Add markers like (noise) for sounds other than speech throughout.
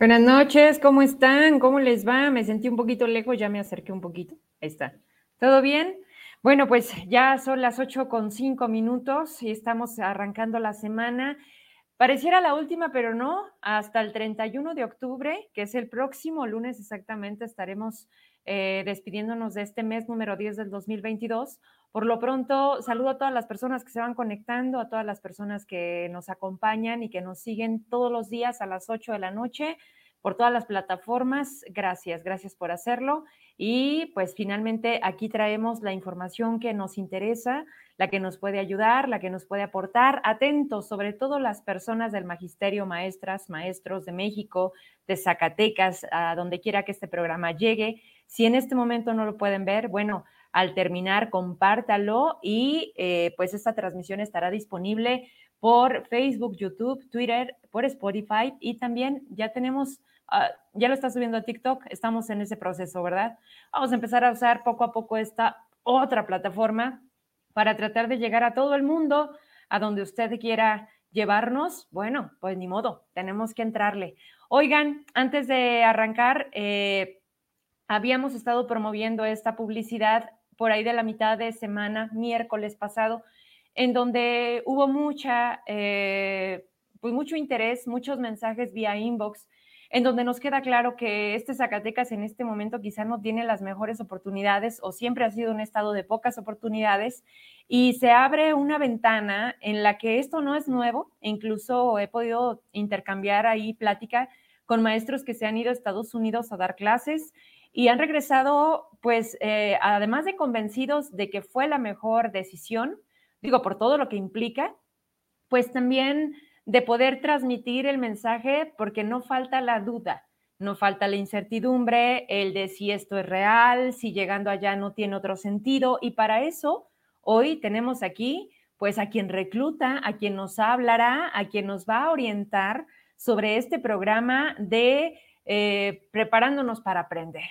Buenas noches, ¿cómo están? ¿Cómo les va? Me sentí un poquito lejos, ya me acerqué un poquito. Ahí está. ¿Todo bien? Bueno, pues ya son las ocho con cinco minutos y estamos arrancando la semana. Pareciera la última, pero no. Hasta el 31 de octubre, que es el próximo lunes exactamente, estaremos eh, despidiéndonos de este mes número 10 del 2022. Por lo pronto, saludo a todas las personas que se van conectando, a todas las personas que nos acompañan y que nos siguen todos los días a las 8 de la noche por todas las plataformas. Gracias, gracias por hacerlo. Y pues finalmente aquí traemos la información que nos interesa, la que nos puede ayudar, la que nos puede aportar. Atentos, sobre todo las personas del magisterio, maestras, maestros de México, de Zacatecas, a donde quiera que este programa llegue. Si en este momento no lo pueden ver, bueno, al terminar, compártalo y eh, pues esta transmisión estará disponible por Facebook, YouTube, Twitter, por Spotify y también ya tenemos Ah, ya lo está subiendo a TikTok, estamos en ese proceso, ¿verdad? Vamos a empezar a usar poco a poco esta otra plataforma para tratar de llegar a todo el mundo, a donde usted quiera llevarnos. Bueno, pues ni modo, tenemos que entrarle. Oigan, antes de arrancar, eh, habíamos estado promoviendo esta publicidad por ahí de la mitad de semana, miércoles pasado, en donde hubo mucha, eh, pues mucho interés, muchos mensajes vía inbox en donde nos queda claro que este Zacatecas en este momento quizá no tiene las mejores oportunidades o siempre ha sido un estado de pocas oportunidades y se abre una ventana en la que esto no es nuevo, incluso he podido intercambiar ahí plática con maestros que se han ido a Estados Unidos a dar clases y han regresado, pues, eh, además de convencidos de que fue la mejor decisión, digo, por todo lo que implica, pues también de poder transmitir el mensaje porque no falta la duda, no falta la incertidumbre, el de si esto es real, si llegando allá no tiene otro sentido. Y para eso, hoy tenemos aquí, pues, a quien recluta, a quien nos hablará, a quien nos va a orientar sobre este programa de eh, Preparándonos para Aprender.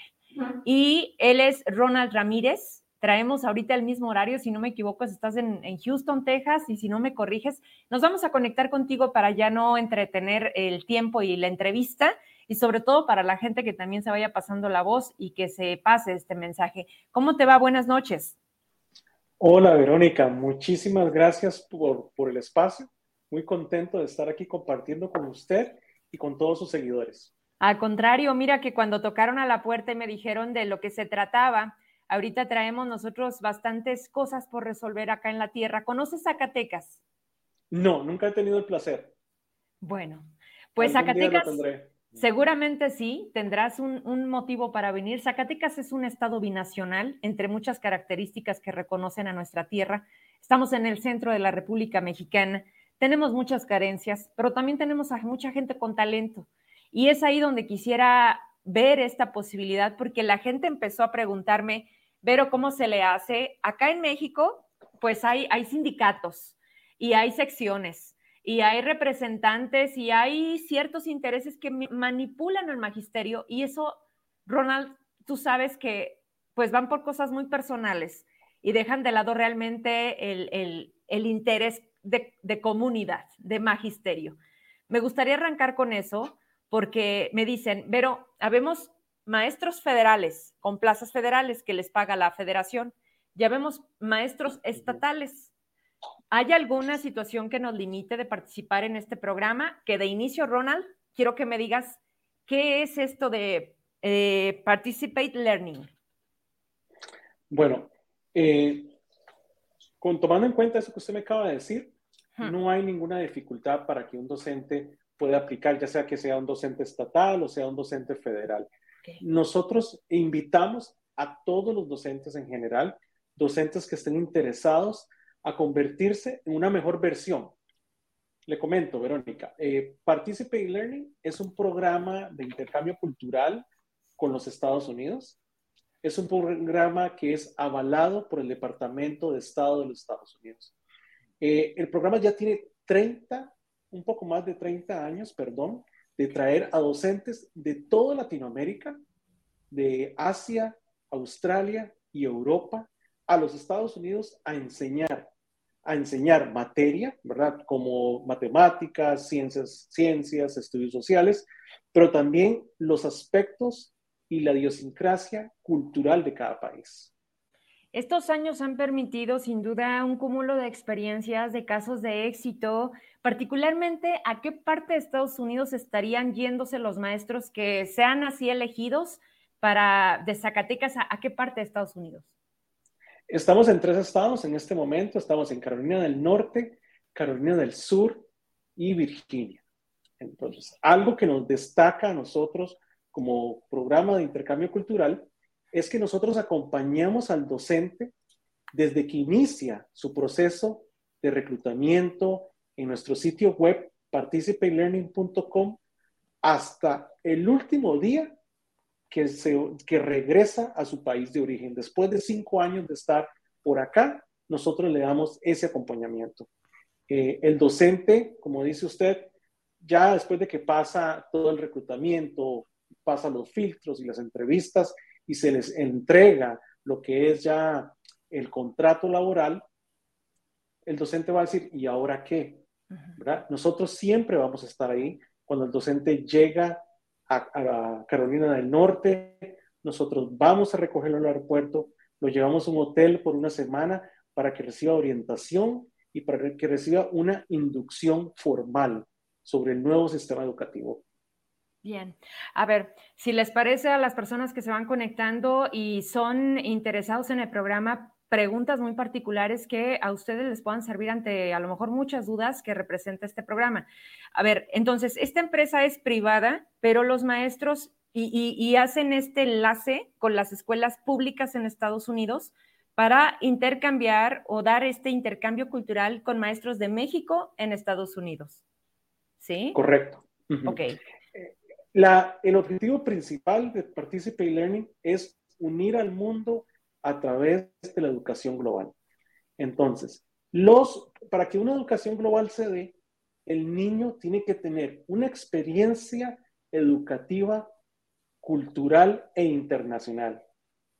Y él es Ronald Ramírez. Traemos ahorita el mismo horario, si no me equivoco, estás en, Houston, Texas, y si no me corriges, nos vamos a conectar contigo para ya no entretener el tiempo y la entrevista, y sobre todo para la gente que también se vaya pasando la voz y que se pase este mensaje. ¿Cómo te va? Buenas noches. Hola, Verónica. Muchísimas gracias por, por el espacio. Muy contento de estar aquí compartiendo con usted y con todos sus seguidores. Al contrario, mira que cuando tocaron a la puerta y me dijeron de lo que se trataba, Ahorita traemos nosotros bastantes cosas por resolver acá en la tierra. ¿Conoces Zacatecas? No, nunca he tenido el placer. Bueno, pues Zacatecas seguramente sí, tendrás un, un, motivo para venir. Zacatecas es un estado binacional, entre muchas características que reconocen a nuestra tierra. Estamos en el centro de la República Mexicana, tenemos muchas carencias, pero también tenemos a mucha gente con talento. Y es ahí donde quisiera ver esta posibilidad, porque la gente empezó a preguntarme, pero ¿cómo se le hace? Acá en México, pues hay, hay sindicatos y hay secciones y hay representantes y hay ciertos intereses que manipulan al magisterio y eso, Ronald, tú sabes que pues van por cosas muy personales y dejan de lado realmente el, interés de, de, comunidad, de magisterio. Me gustaría arrancar con eso porque me dicen, pero habemos maestros federales con plazas federales que les paga la federación. Ya vemos maestros estatales. ¿Hay alguna situación que nos limite de participar en este programa? Que de inicio, Ronald, quiero que me digas qué es esto de eh, Participate Learning. Bueno, eh, con, tomando en cuenta eso que usted me acaba de decir, no hay ninguna dificultad para que un docente pueda aplicar, ya sea que sea un docente estatal o sea un docente federal. Nosotros invitamos a todos los docentes en general, docentes que estén interesados a convertirse en una mejor versión. Le comento, Verónica, eh, Participate Learning es un programa de intercambio cultural con los Estados Unidos. Es un programa que es avalado por el Departamento de Estado de los Estados Unidos. Eh, el programa ya tiene 30, un poco más de 30 años, perdón, de traer a docentes de toda Latinoamérica, de Asia, Australia y Europa a los Estados Unidos a enseñar, a enseñar materia, ¿verdad? Como matemáticas, ciencias, ciencias, estudios sociales, pero también los aspectos y la idiosincrasia cultural de cada país. Estos años han permitido sin duda un cúmulo de experiencias, de casos de éxito, particularmente a qué parte de Estados Unidos estarían yéndose los maestros que sean así elegidos para de Zacatecas a, qué parte de Estados Unidos. Estamos en tres estados en este momento, estamos en Carolina del Norte, Carolina del Sur y Virginia. Entonces, algo que nos destaca a nosotros como programa de intercambio cultural es que nosotros acompañamos al docente desde que inicia su proceso de reclutamiento en nuestro sitio web participalearning.com hasta el último día que regresa a su país de origen. Después de cinco años de estar por acá, nosotros le damos ese acompañamiento. Eh, el docente, como dice usted, ya después de que pasa todo el reclutamiento, pasa los filtros y las entrevistas, y se les entrega lo que es ya el contrato laboral, el docente va a decir, ¿y ahora qué? Nosotros siempre vamos a estar ahí. Cuando el docente llega a, Carolina del Norte, nosotros vamos a recogerlo al aeropuerto, lo llevamos a un hotel por una semana para que reciba orientación y para que reciba una inducción formal sobre el nuevo sistema educativo. Bien, a ver, si les parece a las personas que se van conectando y son interesados en el programa, preguntas muy particulares que a ustedes les puedan servir ante a lo mejor muchas dudas que representa este programa. A ver, entonces, esta empresa es privada, pero los maestros y, hacen este enlace con las escuelas públicas en Estados Unidos para intercambiar o dar este intercambio cultural con maestros de México en Estados Unidos. ¿Sí? Correcto. Ok el objetivo principal de Participate Learning es unir al mundo a través de la educación global. Entonces, los, para que una educación global se dé, el niño tiene que tener una experiencia educativa, cultural e internacional.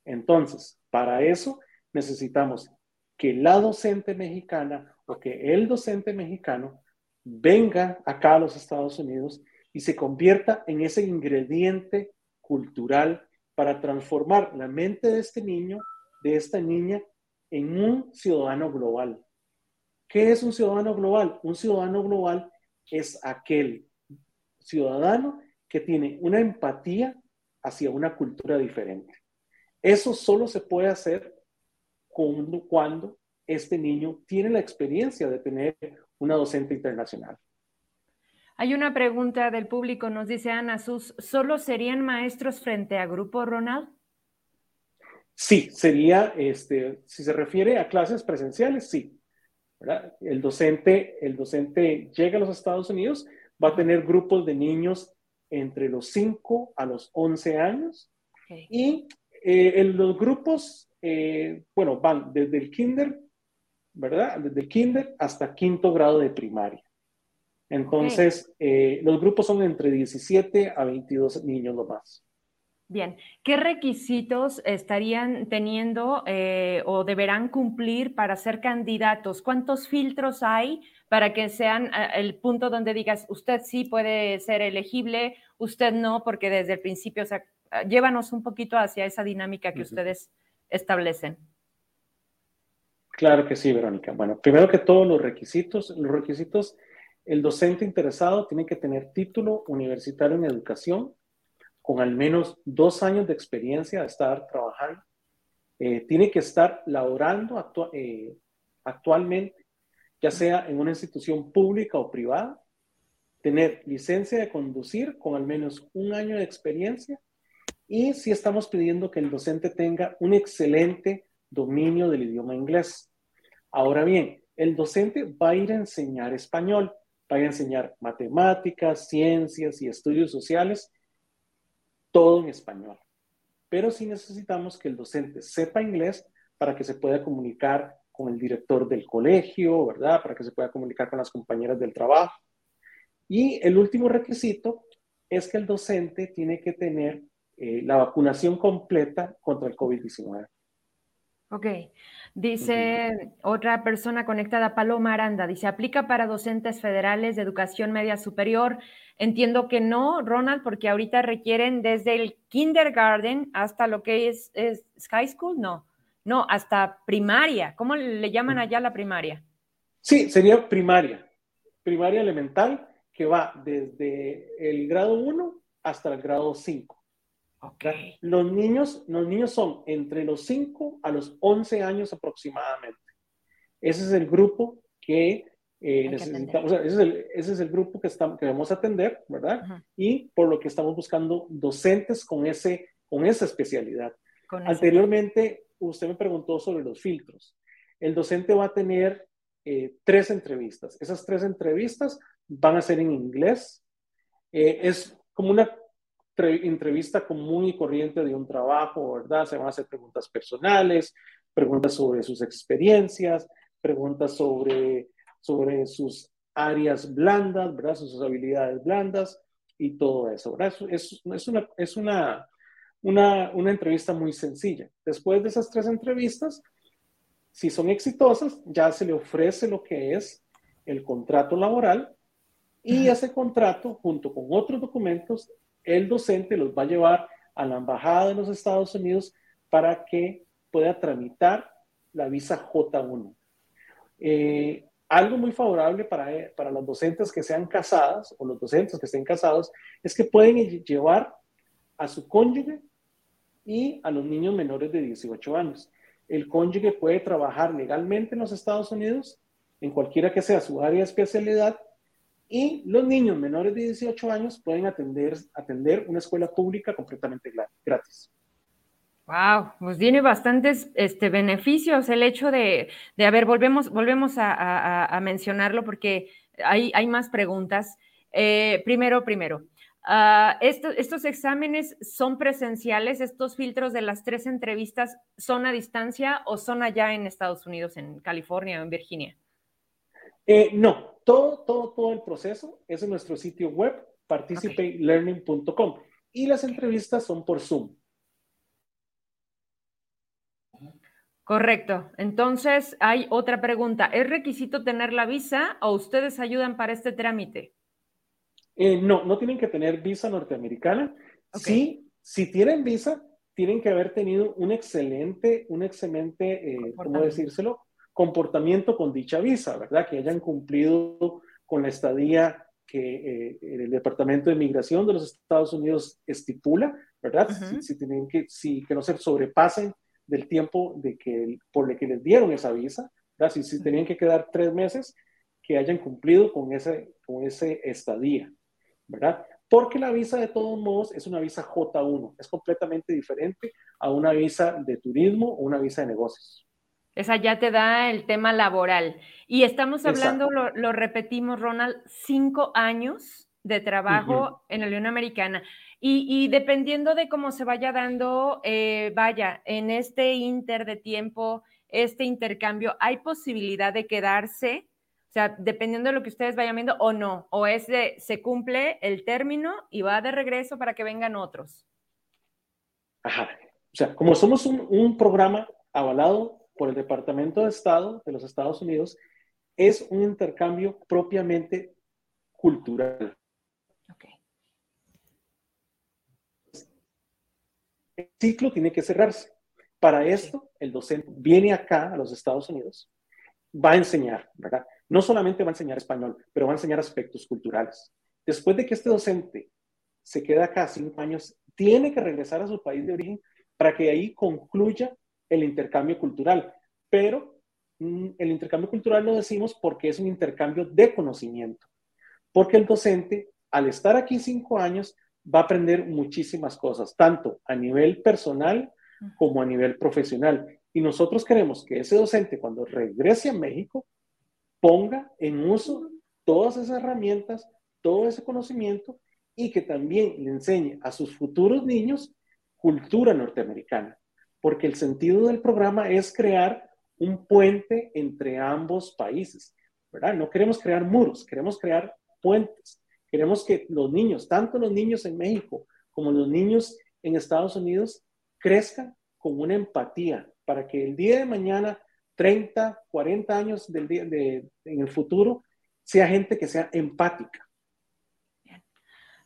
Entonces, para eso necesitamos que la docente mexicana o que el docente mexicano venga acá a los Estados Unidos y se convierta en ese ingrediente cultural para transformar la mente de este niño, de esta niña, en un ciudadano global. ¿Qué es un ciudadano global? Un ciudadano global es aquel ciudadano que tiene una empatía hacia una cultura diferente. Eso solo se puede hacer cuando, cuando este niño tiene la experiencia de tener una docente internacional. Hay una pregunta del público, nos dice Ana Sus, ¿solo serían maestros frente a grupo, Ronald? Sí, sería, este, si se refiere a clases presenciales, sí. El, docente, el docente llega a los Estados Unidos, va a tener grupos de niños entre los 5 a los 11 años y eh, en los grupos, eh, bueno, van desde el kinder, ¿verdad? Desde el kinder hasta quinto grado de primaria. Entonces, eh, los grupos son entre 17 a 22 niños lo más. Bien, ¿qué requisitos estarían teniendo eh, o deberán cumplir para ser candidatos? ¿Cuántos filtros hay para que sean eh, el punto donde digas, usted sí puede ser elegible, usted no, porque desde el principio, o sea, llévanos un poquito hacia esa dinámica que ustedes establecen. Claro que sí, Verónica. Bueno, primero que todo, los requisitos, los requisitos el docente interesado tiene que tener título universitario en educación, con al menos dos años de experiencia de estar trabajando. Eh, tiene que estar laborando eh, actualmente, ya sea en una institución pública o privada, tener licencia de conducir con al menos un año de experiencia y si estamos pidiendo que el docente tenga un excelente dominio del idioma inglés. Ahora bien, el docente va a ir a enseñar español, vaya a enseñar matemáticas, ciencias y estudios sociales, todo en español. Pero sí necesitamos que el docente sepa inglés para que se pueda comunicar con el director del colegio, ¿verdad? Para que se pueda comunicar con las compañeras del trabajo. Y el último requisito es que el docente tiene que tener eh, la vacunación completa contra el COVID-19. Ok. Dice otra persona conectada, Paloma Aranda, dice, ¿aplica para docentes federales de educación media superior? Entiendo que no, Ronald, porque ahorita requieren desde el kindergarten hasta lo que es, es high school, no, no, hasta primaria. ¿Cómo le llaman allá la primaria? Sí, sería primaria, primaria elemental, que va desde el grado 1 hasta el grado 5. Okay. Los, niños, los niños son entre los 5 a los 11 años aproximadamente. Ese es el grupo que eh, necesitamos, ese, es el, ese, es el, grupo que, estamos, que debemos atender, ¿verdad? Y por lo que estamos buscando docentes con, ese, con esa especialidad. Anteriormente, usted me preguntó sobre los filtros. El docente va a tener eh, tres entrevistas. Esas tres entrevistas van a ser en inglés. Eh, es como una entrevista común y corriente de un trabajo, ¿verdad? Se van a hacer preguntas personales, preguntas sobre sus experiencias, preguntas sobre, sobre sus áreas blandas, ¿verdad? Sus habilidades blandas y todo eso, ¿verdad? Es, es, una, es una, una, una entrevista muy sencilla. Después de esas tres entrevistas, si son exitosas, ya se le ofrece lo que es el contrato laboral y ese contrato, junto con otros documentos, el docente los va a llevar a la Embajada de los Estados Unidos para que pueda tramitar la visa J1. Eh, algo muy favorable para, para las docentes que sean casadas o los docentes que estén casados es que pueden llevar a su cónyuge y a los niños menores de 18 años. El cónyuge puede trabajar legalmente en los Estados Unidos, en cualquiera que sea su área especialidad, y los niños menores de 18 años pueden atender, atender una escuela pública completamente gratis. Wow, pues tiene bastantes este, beneficios el hecho de, de a ver, volvemos, volvemos a, mencionarlo porque hay, hay más preguntas. Eh, primero, primero, uh, ¿estos exámenes son presenciales? ¿Estos filtros de las tres entrevistas son a distancia o son allá en Estados Unidos, en California o en Virginia? Eh, no, todo, todo, todo el proceso es en nuestro sitio web, participatelearning.com. Y las entrevistas son por Zoom. Correcto. Entonces, hay otra pregunta. ¿Es requisito tener la visa o ustedes ayudan para este trámite? Eh, no, no tienen que tener visa norteamericana. Sí, si tienen visa, tienen que haber tenido un excelente, un excelente, eh, ¿cómo decírselo? Comportamiento con dicha visa, ¿verdad? Que hayan cumplido con la estadía que eh, el Departamento de Migración de los Estados Unidos estipula, ¿verdad? si, tienen que, si, que no se sobrepasen del tiempo de que, por el que les dieron esa visa, ¿verdad? Si, si tenían que quedar tres meses, que hayan cumplido con ese, con ese estadía, ¿verdad? Porque la visa de todos modos es una visa J1, es completamente diferente a una visa de turismo o una visa de negocios. Esa ya te da el tema laboral. Y estamos hablando, lo, repetimos, Ronald, cinco años de trabajo en la Unión Americana. Y, dependiendo de cómo se vaya dando, eh, vaya, en este inter de tiempo, este intercambio, ¿hay posibilidad de quedarse? O sea, dependiendo de lo que ustedes vayan viendo o no, o es de, se cumple el término y va de regreso para que vengan otros. Ajá. O sea, como somos un, un programa avalado por el Departamento de Estado de los Estados Unidos es un intercambio propiamente cultural. El ciclo tiene que cerrarse. Para esto, el docente viene acá a los Estados Unidos, va a enseñar, ¿verdad? No solamente va a enseñar español, pero va a enseñar aspectos culturales. Después de que este docente se queda acá cinco años, tiene que regresar a su país de origen para que ahí concluya el intercambio cultural, pero mm, el intercambio cultural lo decimos porque es un intercambio de conocimiento, porque el docente, al estar aquí cinco años, va a aprender muchísimas cosas, tanto a nivel personal como a nivel profesional. Y nosotros queremos que ese docente, cuando regrese a México, ponga en uso todas esas herramientas, todo ese conocimiento y que también le enseñe a sus futuros niños cultura norteamericana porque el sentido del programa es crear un puente entre ambos países, ¿verdad? No queremos crear muros, queremos crear puentes. Queremos que los niños, tanto los niños en México como los niños en Estados Unidos, crezcan con una empatía para que el día de mañana, 30, 40 años del día de, en el futuro, sea gente que sea empática.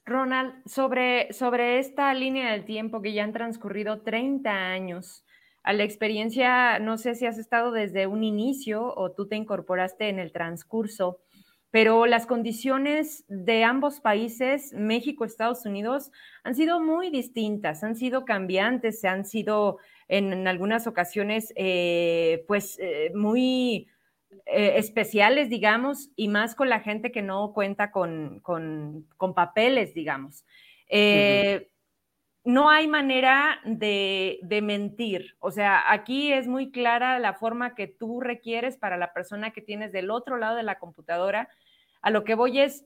Ronald, sobre, sobre esta línea del tiempo que ya han transcurrido 30 años, a la experiencia, no sé si has estado desde un inicio o tú te incorporaste en el transcurso, pero las condiciones de ambos países, México, Estados Unidos, han sido muy distintas, han sido cambiantes, se han sido en, algunas ocasiones, eh, pues, eh, muy eh, especiales, digamos, y más con la gente que no cuenta con, papeles, digamos. No hay manera de, de, mentir. O sea, aquí es muy clara la forma que tú requieres para la persona que tienes del otro lado de la computadora. A lo que voy es,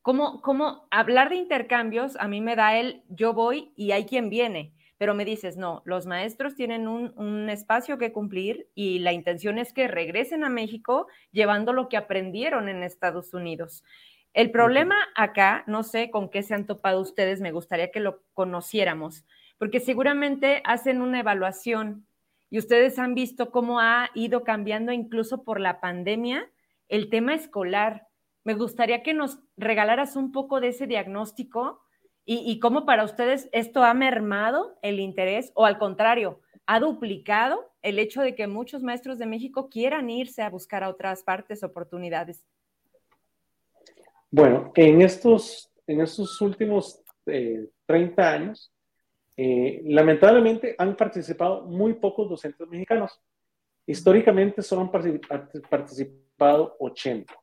¿cómo, cómo hablar de intercambios? A mí me da el yo voy y hay quien viene pero me dices, no, los maestros tienen un, espacio que cumplir y la intención es que regresen a México llevando lo que aprendieron en Estados Unidos. El problema acá, no sé con qué se han topado ustedes, me gustaría que lo conociéramos, porque seguramente hacen una evaluación y ustedes han visto cómo ha ido cambiando incluso por la pandemia el tema escolar. Me gustaría que nos regalaras un poco de ese diagnóstico ¿Y, cómo para ustedes esto ha mermado el interés o al contrario, ha duplicado el hecho de que muchos maestros de México quieran irse a buscar a otras partes oportunidades? Bueno, en estos, en estos últimos 30 eh, años, eh, lamentablemente han participado muy pocos docentes mexicanos. Históricamente solo han participado 80.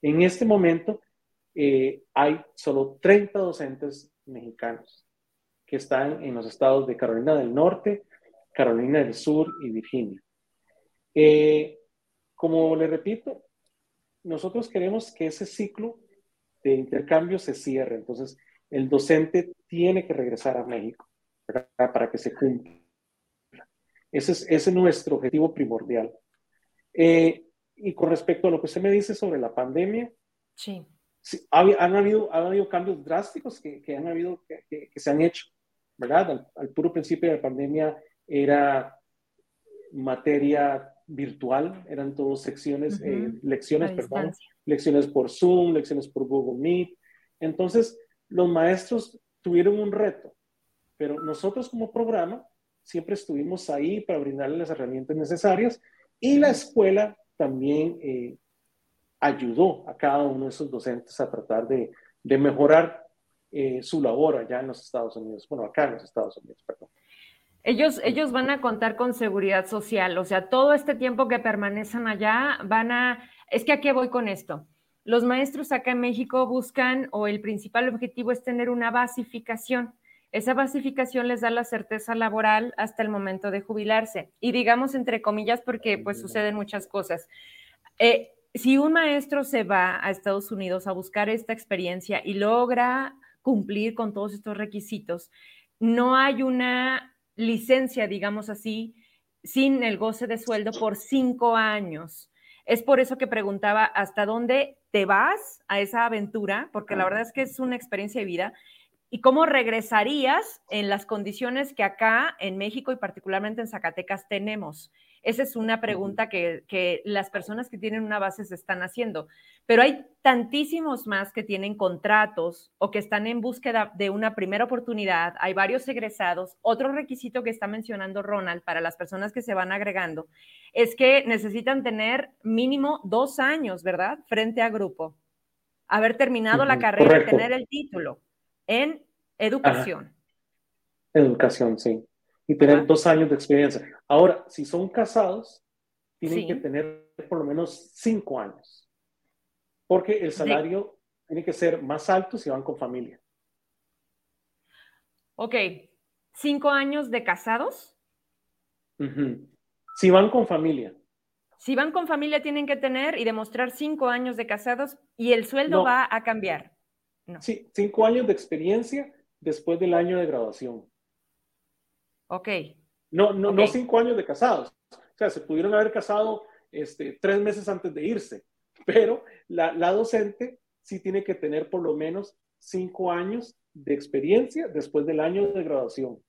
En este momento eh, hay solo 30 docentes mexicanos que están en los estados de Carolina del Norte, Carolina del Sur y Virginia. Eh, como le repito, nosotros queremos que ese ciclo de intercambio se cierre. Entonces, el docente tiene que regresar a México para que se cumpla. Ese es, nuestro objetivo primordial. Eh, y con respecto a lo que usted me dice sobre la pandemia, sí han, habido, han habido cambios drásticos que, que han habido, que, que, se han hecho, ¿verdad? Al, puro principio de la pandemia era materia virtual, eran todas secciones, eh, lecciones, perdón, lecciones por Zoom, lecciones por Google Meet. Entonces, los maestros tuvieron un reto, pero nosotros como programa siempre estuvimos ahí para brindarles las herramientas necesarias y la escuela también eh, ayudó a cada uno de esos docentes a tratar de, de mejorar eh, su labor allá en los Estados Unidos, bueno, acá en los Estados Unidos, perdón. Ellos, ellos van a contar con seguridad social, o sea, todo este tiempo que permanecen allá van a... Es que a qué voy con esto. Los maestros acá en México buscan, o el principal objetivo es tener una basificación. Esa basificación les da la certeza laboral hasta el momento de jubilarse. Y digamos entre comillas porque pues suceden muchas cosas. Eh, si un maestro se va a Estados Unidos a buscar esta experiencia y logra cumplir con todos estos requisitos, no hay una licencia, digamos así, sin el goce de sueldo por cinco años. Es por eso que preguntaba hasta dónde te vas a esa aventura, porque la verdad es que es una experiencia de vida, y cómo regresarías en las condiciones que acá en México y particularmente en Zacatecas tenemos. Esa es una pregunta que, las personas que tienen una base se están haciendo, pero hay tantísimos más que tienen contratos o que están en búsqueda de una primera oportunidad. Hay varios egresados. Otro requisito que está mencionando Ronald para las personas que se van agregando es que necesitan tener mínimo dos años, ¿verdad? Frente a grupo. Haber terminado la carrera, tener el título en educación. Educación, sí y tener dos años de experiencia. Ahora, si son casados, tienen que tener por lo menos cinco años, porque el salario tiene que ser más alto si van con familia. Ok, cinco años de casados. Si van con familia. Si van con familia tienen que tener y demostrar cinco años de casados y el sueldo va a cambiar. Sí, cinco años de experiencia después del año de graduación. Ok. No, no, no cinco años de casados. O sea, se pudieron haber casado este, tres meses antes de irse, pero la, la docente sí tiene que tener por lo menos cinco años de experiencia después del año de graduación.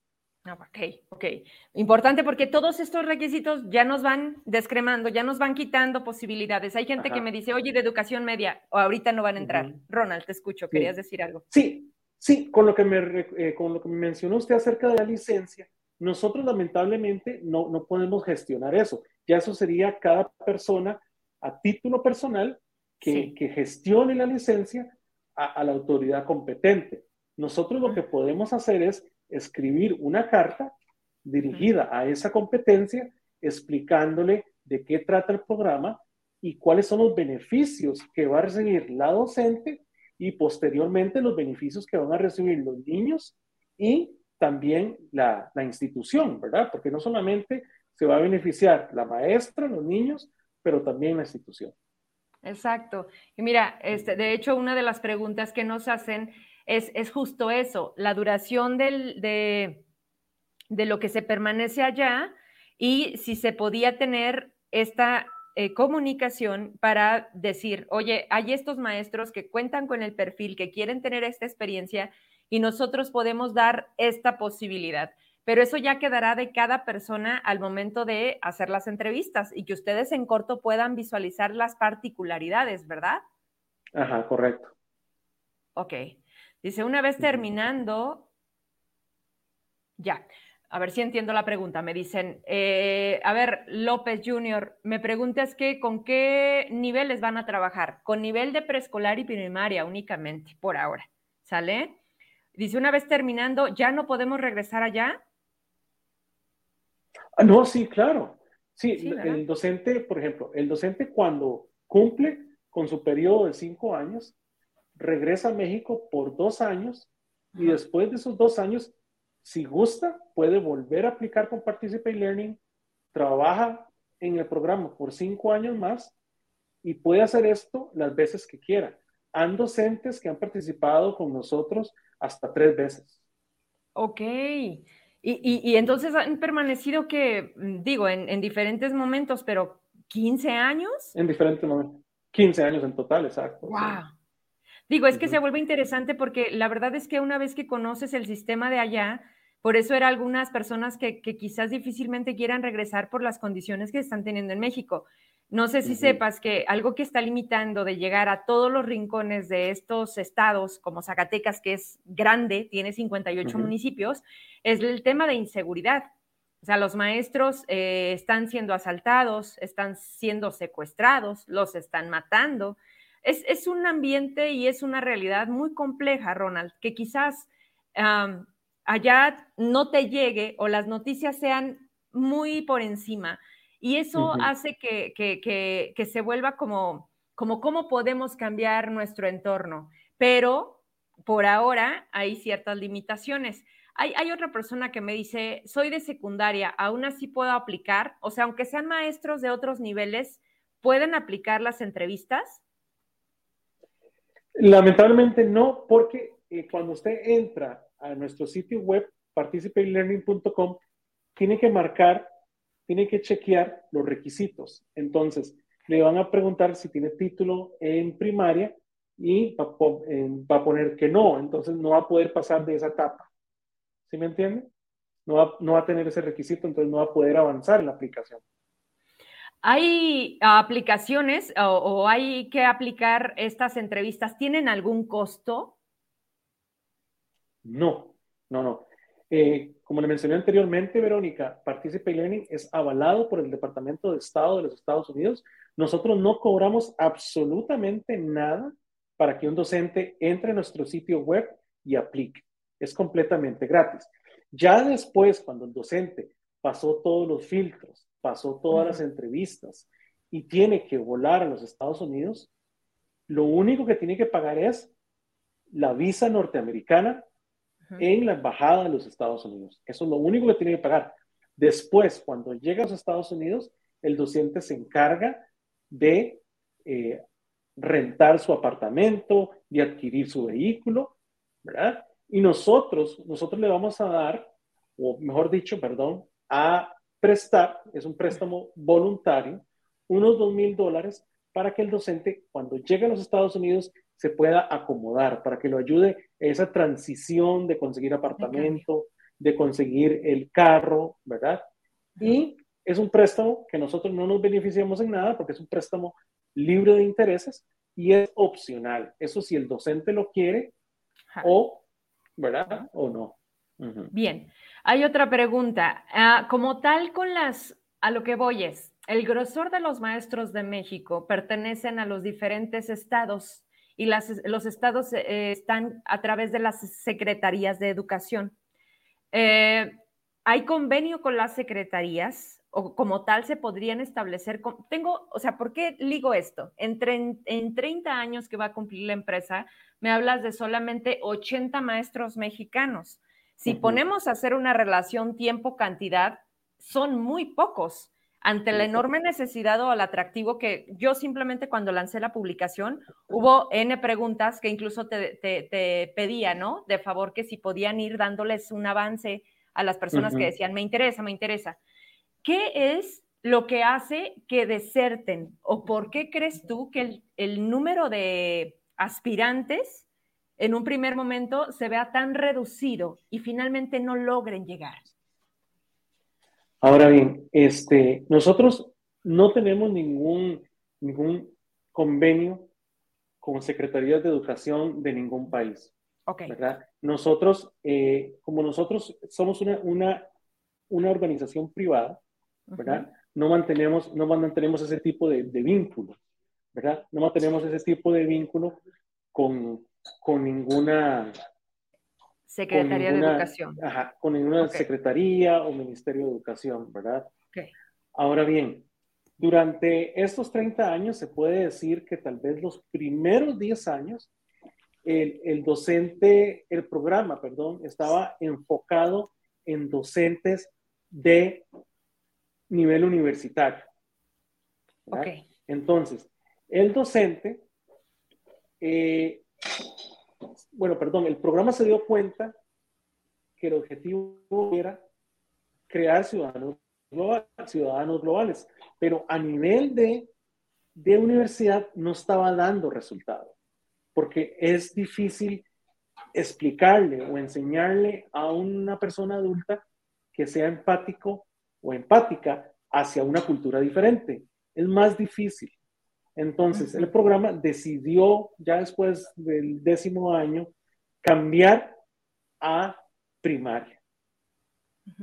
Ah, ok, ok. Importante porque todos estos requisitos ya nos van descremando, ya nos van quitando posibilidades. Hay gente que me dice, oye, de educación media, o ahorita no van a entrar. Ronald, te escucho, querías decir algo. Sí, sí, con lo, que me, eh, con lo que me mencionó usted acerca de la licencia, nosotros lamentablemente no, no podemos gestionar eso. Ya eso sería cada persona a título personal que, que gestione la licencia a, a la autoridad competente. Nosotros lo que podemos hacer es escribir una carta dirigida a esa competencia explicándole de qué trata el programa y cuáles son los beneficios que va a recibir la docente y posteriormente los beneficios que van a recibir los niños y también la, institución, ¿verdad? Porque no solamente se va a beneficiar la maestra, los niños, pero también la institución. Exacto. Y mira, este, de hecho, una de las preguntas que nos hacen es, justo eso, la duración de, lo que se permanece allá y si se podía tener esta eh, comunicación para decir, oye, hay estos maestros que cuentan con el perfil, que quieren tener esta experiencia y nosotros podemos dar esta posibilidad. Pero eso ya quedará de cada persona al momento de hacer las entrevistas y que ustedes en corto puedan visualizar las particularidades, ¿verdad? Ajá, correcto. Ok. Dice, una vez terminando, ya, a ver si entiendo la pregunta. Me dicen, eh, a ver, López Junior, me preguntas que con qué niveles van a trabajar. Con nivel de preescolar y primaria únicamente, por ahora. ¿Sale? Dice, una vez terminando, ¿ya no podemos regresar allá? Ah, no, sí, claro. Sí, el docente, por ejemplo, el docente cuando cumple con su periodo de cinco años, regresa a México por dos años y después de esos dos años, si gusta, puede volver a aplicar con Participate Learning, trabaja en el programa por cinco años más y puede hacer esto las veces que quiera. Han docentes que han participado con nosotros hasta tres veces. Ok. Y, y, entonces han permanecido que, mm, digo, en, en, diferentes momentos, pero 15 años. En diferentes momentos. 15 años en total, exacto. Wow. Digo, es que se vuelve interesante porque la verdad es que una vez que conoces el sistema de allá, por eso era algunas personas que, quizás difícilmente quieran regresar por las condiciones que están teniendo en México. No sé si sepas que algo que está limitando de llegar a todos los rincones de estos estados, como Zacatecas, que es grande, tiene 58 municipios, es el tema de inseguridad. O sea, los maestros eh, están siendo asaltados, están siendo secuestrados, los están matando es, un ambiente y es una realidad muy compleja, Ronald, que quizás allá no te llegue o las noticias sean muy por encima. Y eso hace que, que, se vuelva como, como cómo podemos cambiar nuestro entorno. Pero por ahora hay ciertas limitaciones. Hay, hay, otra persona que me dice, soy de secundaria, aún así puedo aplicar, o sea, aunque sean maestros de otros niveles, ¿pueden aplicar las entrevistas? Lamentablemente no, porque eh, cuando usted entra a nuestro sitio web, participatelearning.com, tiene que marcar, tiene que chequear los requisitos. Entonces, le van a preguntar si tiene título en primaria y va, a poner que no, entonces no va a poder pasar de esa etapa. ¿Sí me entiende? No va, no va a tener ese requisito, entonces no va a poder avanzar en la aplicación. ¿Hay aplicaciones o, hay que aplicar estas entrevistas? ¿Tienen algún costo? No, no, no. Eh, como le mencioné anteriormente, Verónica, Participate Learning es avalado por el Departamento de Estado de los Estados Unidos. Nosotros no cobramos absolutamente nada para que un docente entre a nuestro sitio web y aplique. Es completamente gratis. Ya después, cuando el docente pasó todos los filtros, pasó todas las entrevistas y tiene que volar a los Estados Unidos, lo único que tiene que pagar es la visa norteamericana en la embajada de los Estados Unidos. Eso es lo único que tiene que pagar. Después, cuando llega a los Estados Unidos, el docente se encarga de eh, rentar su apartamento, de adquirir su vehículo, ¿verdad? Y nosotros, nosotros le vamos a dar, o mejor dicho, perdón, a prestar, es un préstamo voluntario, unos dos mil dólares para que el docente cuando llegue a los Estados Unidos se pueda acomodar, para que lo ayude esa transición de conseguir apartamento, de conseguir el carro, ¿verdad? Y es un préstamo que nosotros no nos beneficiamos en nada porque es un préstamo libre de intereses y es opcional. Eso si el docente lo quiere o, ¿verdad? O no. Bien, hay otra pregunta. Ah, como tal, con las, a lo que voy es, el grosor de los maestros de México pertenecen a los diferentes estados y las, los estados eh, están a través de las secretarías de educación. Eh, ¿Hay convenio con las secretarías? o como tal se podrían establecer. Tengo, o sea, ¿por qué ligo esto? En 30 años que va a cumplir la empresa, me hablas de solamente 80 maestros mexicanos. Si ponemos a hacer una relación tiempo-cantidad, son muy pocos ante la enorme necesidad o el atractivo que yo simplemente cuando lancé la publicación, hubo N preguntas que incluso te, te pedía, ¿no? De favor que si podían ir dándoles un avance a las personas que decían, me interesa, me interesa. ¿Qué es lo que hace que deserten? ¿O por qué crees tú que el, número de aspirantes en un primer momento se vea tan reducido y finalmente no logren llegar? Ahora bien, este, nosotros no tenemos ningún, ningún convenio con secretarías de educación de ningún país. Okay. ¿verdad? Nosotros, eh, como nosotros somos una, una, una organización privada, ¿verdad? No mantenemos, no mantenemos ese tipo de, vínculo, ¿verdad? No mantenemos ese tipo de vínculo con, con ninguna... Secretaría de Educación. Ajá, con ninguna secretaría o Ministerio de Educación, ¿verdad? Okay. Ahora bien, durante estos 30 años se puede decir que tal vez los primeros 10 años el, el, docente, el programa, perdón, estaba enfocado en docentes de nivel universitario. Entonces, el docente, eh, bueno, perdón, el programa se dio cuenta que el objetivo era crear ciudadanos globales, pero a nivel de, de universidad no estaba dando resultado, porque es difícil explicarle o enseñarle a una persona adulta que sea empático o empática hacia una cultura diferente. Es más difícil. Entonces, el programa decidió, ya después del décimo año, cambiar a primaria,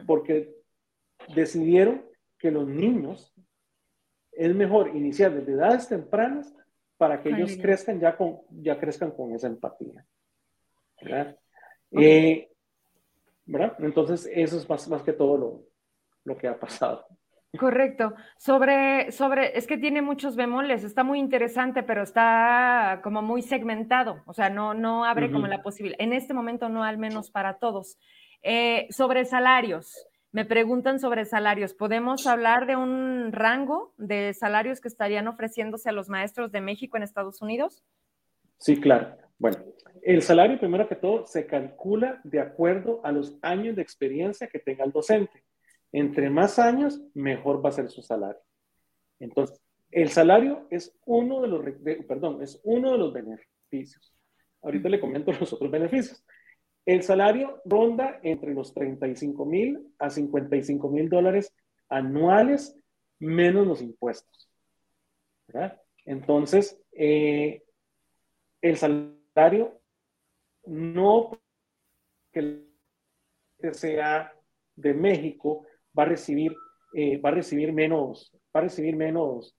porque decidieron que los niños es mejor iniciar desde edades tempranas para que ellos crezcan ya, con, ya crezcan con esa empatía. ¿verdad? Eh, Entonces, eso es más, más que todo lo, lo que ha pasado. Correcto. Sobre, sobre, es que tiene muchos bemoles, está muy interesante, pero está como muy segmentado, o sea, no, no abre como la posibilidad. En este momento no, al menos para todos. Eh, sobre salarios, me preguntan sobre salarios. ¿Podemos hablar de un rango de salarios que estarían ofreciéndose a los maestros de México en Estados Unidos? Sí, claro. Bueno, el salario, primero que todo, se calcula de acuerdo a los años de experiencia que tenga el docente. Entre más años, mejor va a ser su salario. Entonces, el salario es uno de los, perdón, es uno de los beneficios. Ahorita le comento los otros beneficios. El salario ronda entre los 35 mil a 55 mil dólares anuales menos los impuestos. Entonces, eh, el salario no que sea de México va a recibir, eh, va a recibir menos, va a recibir menos,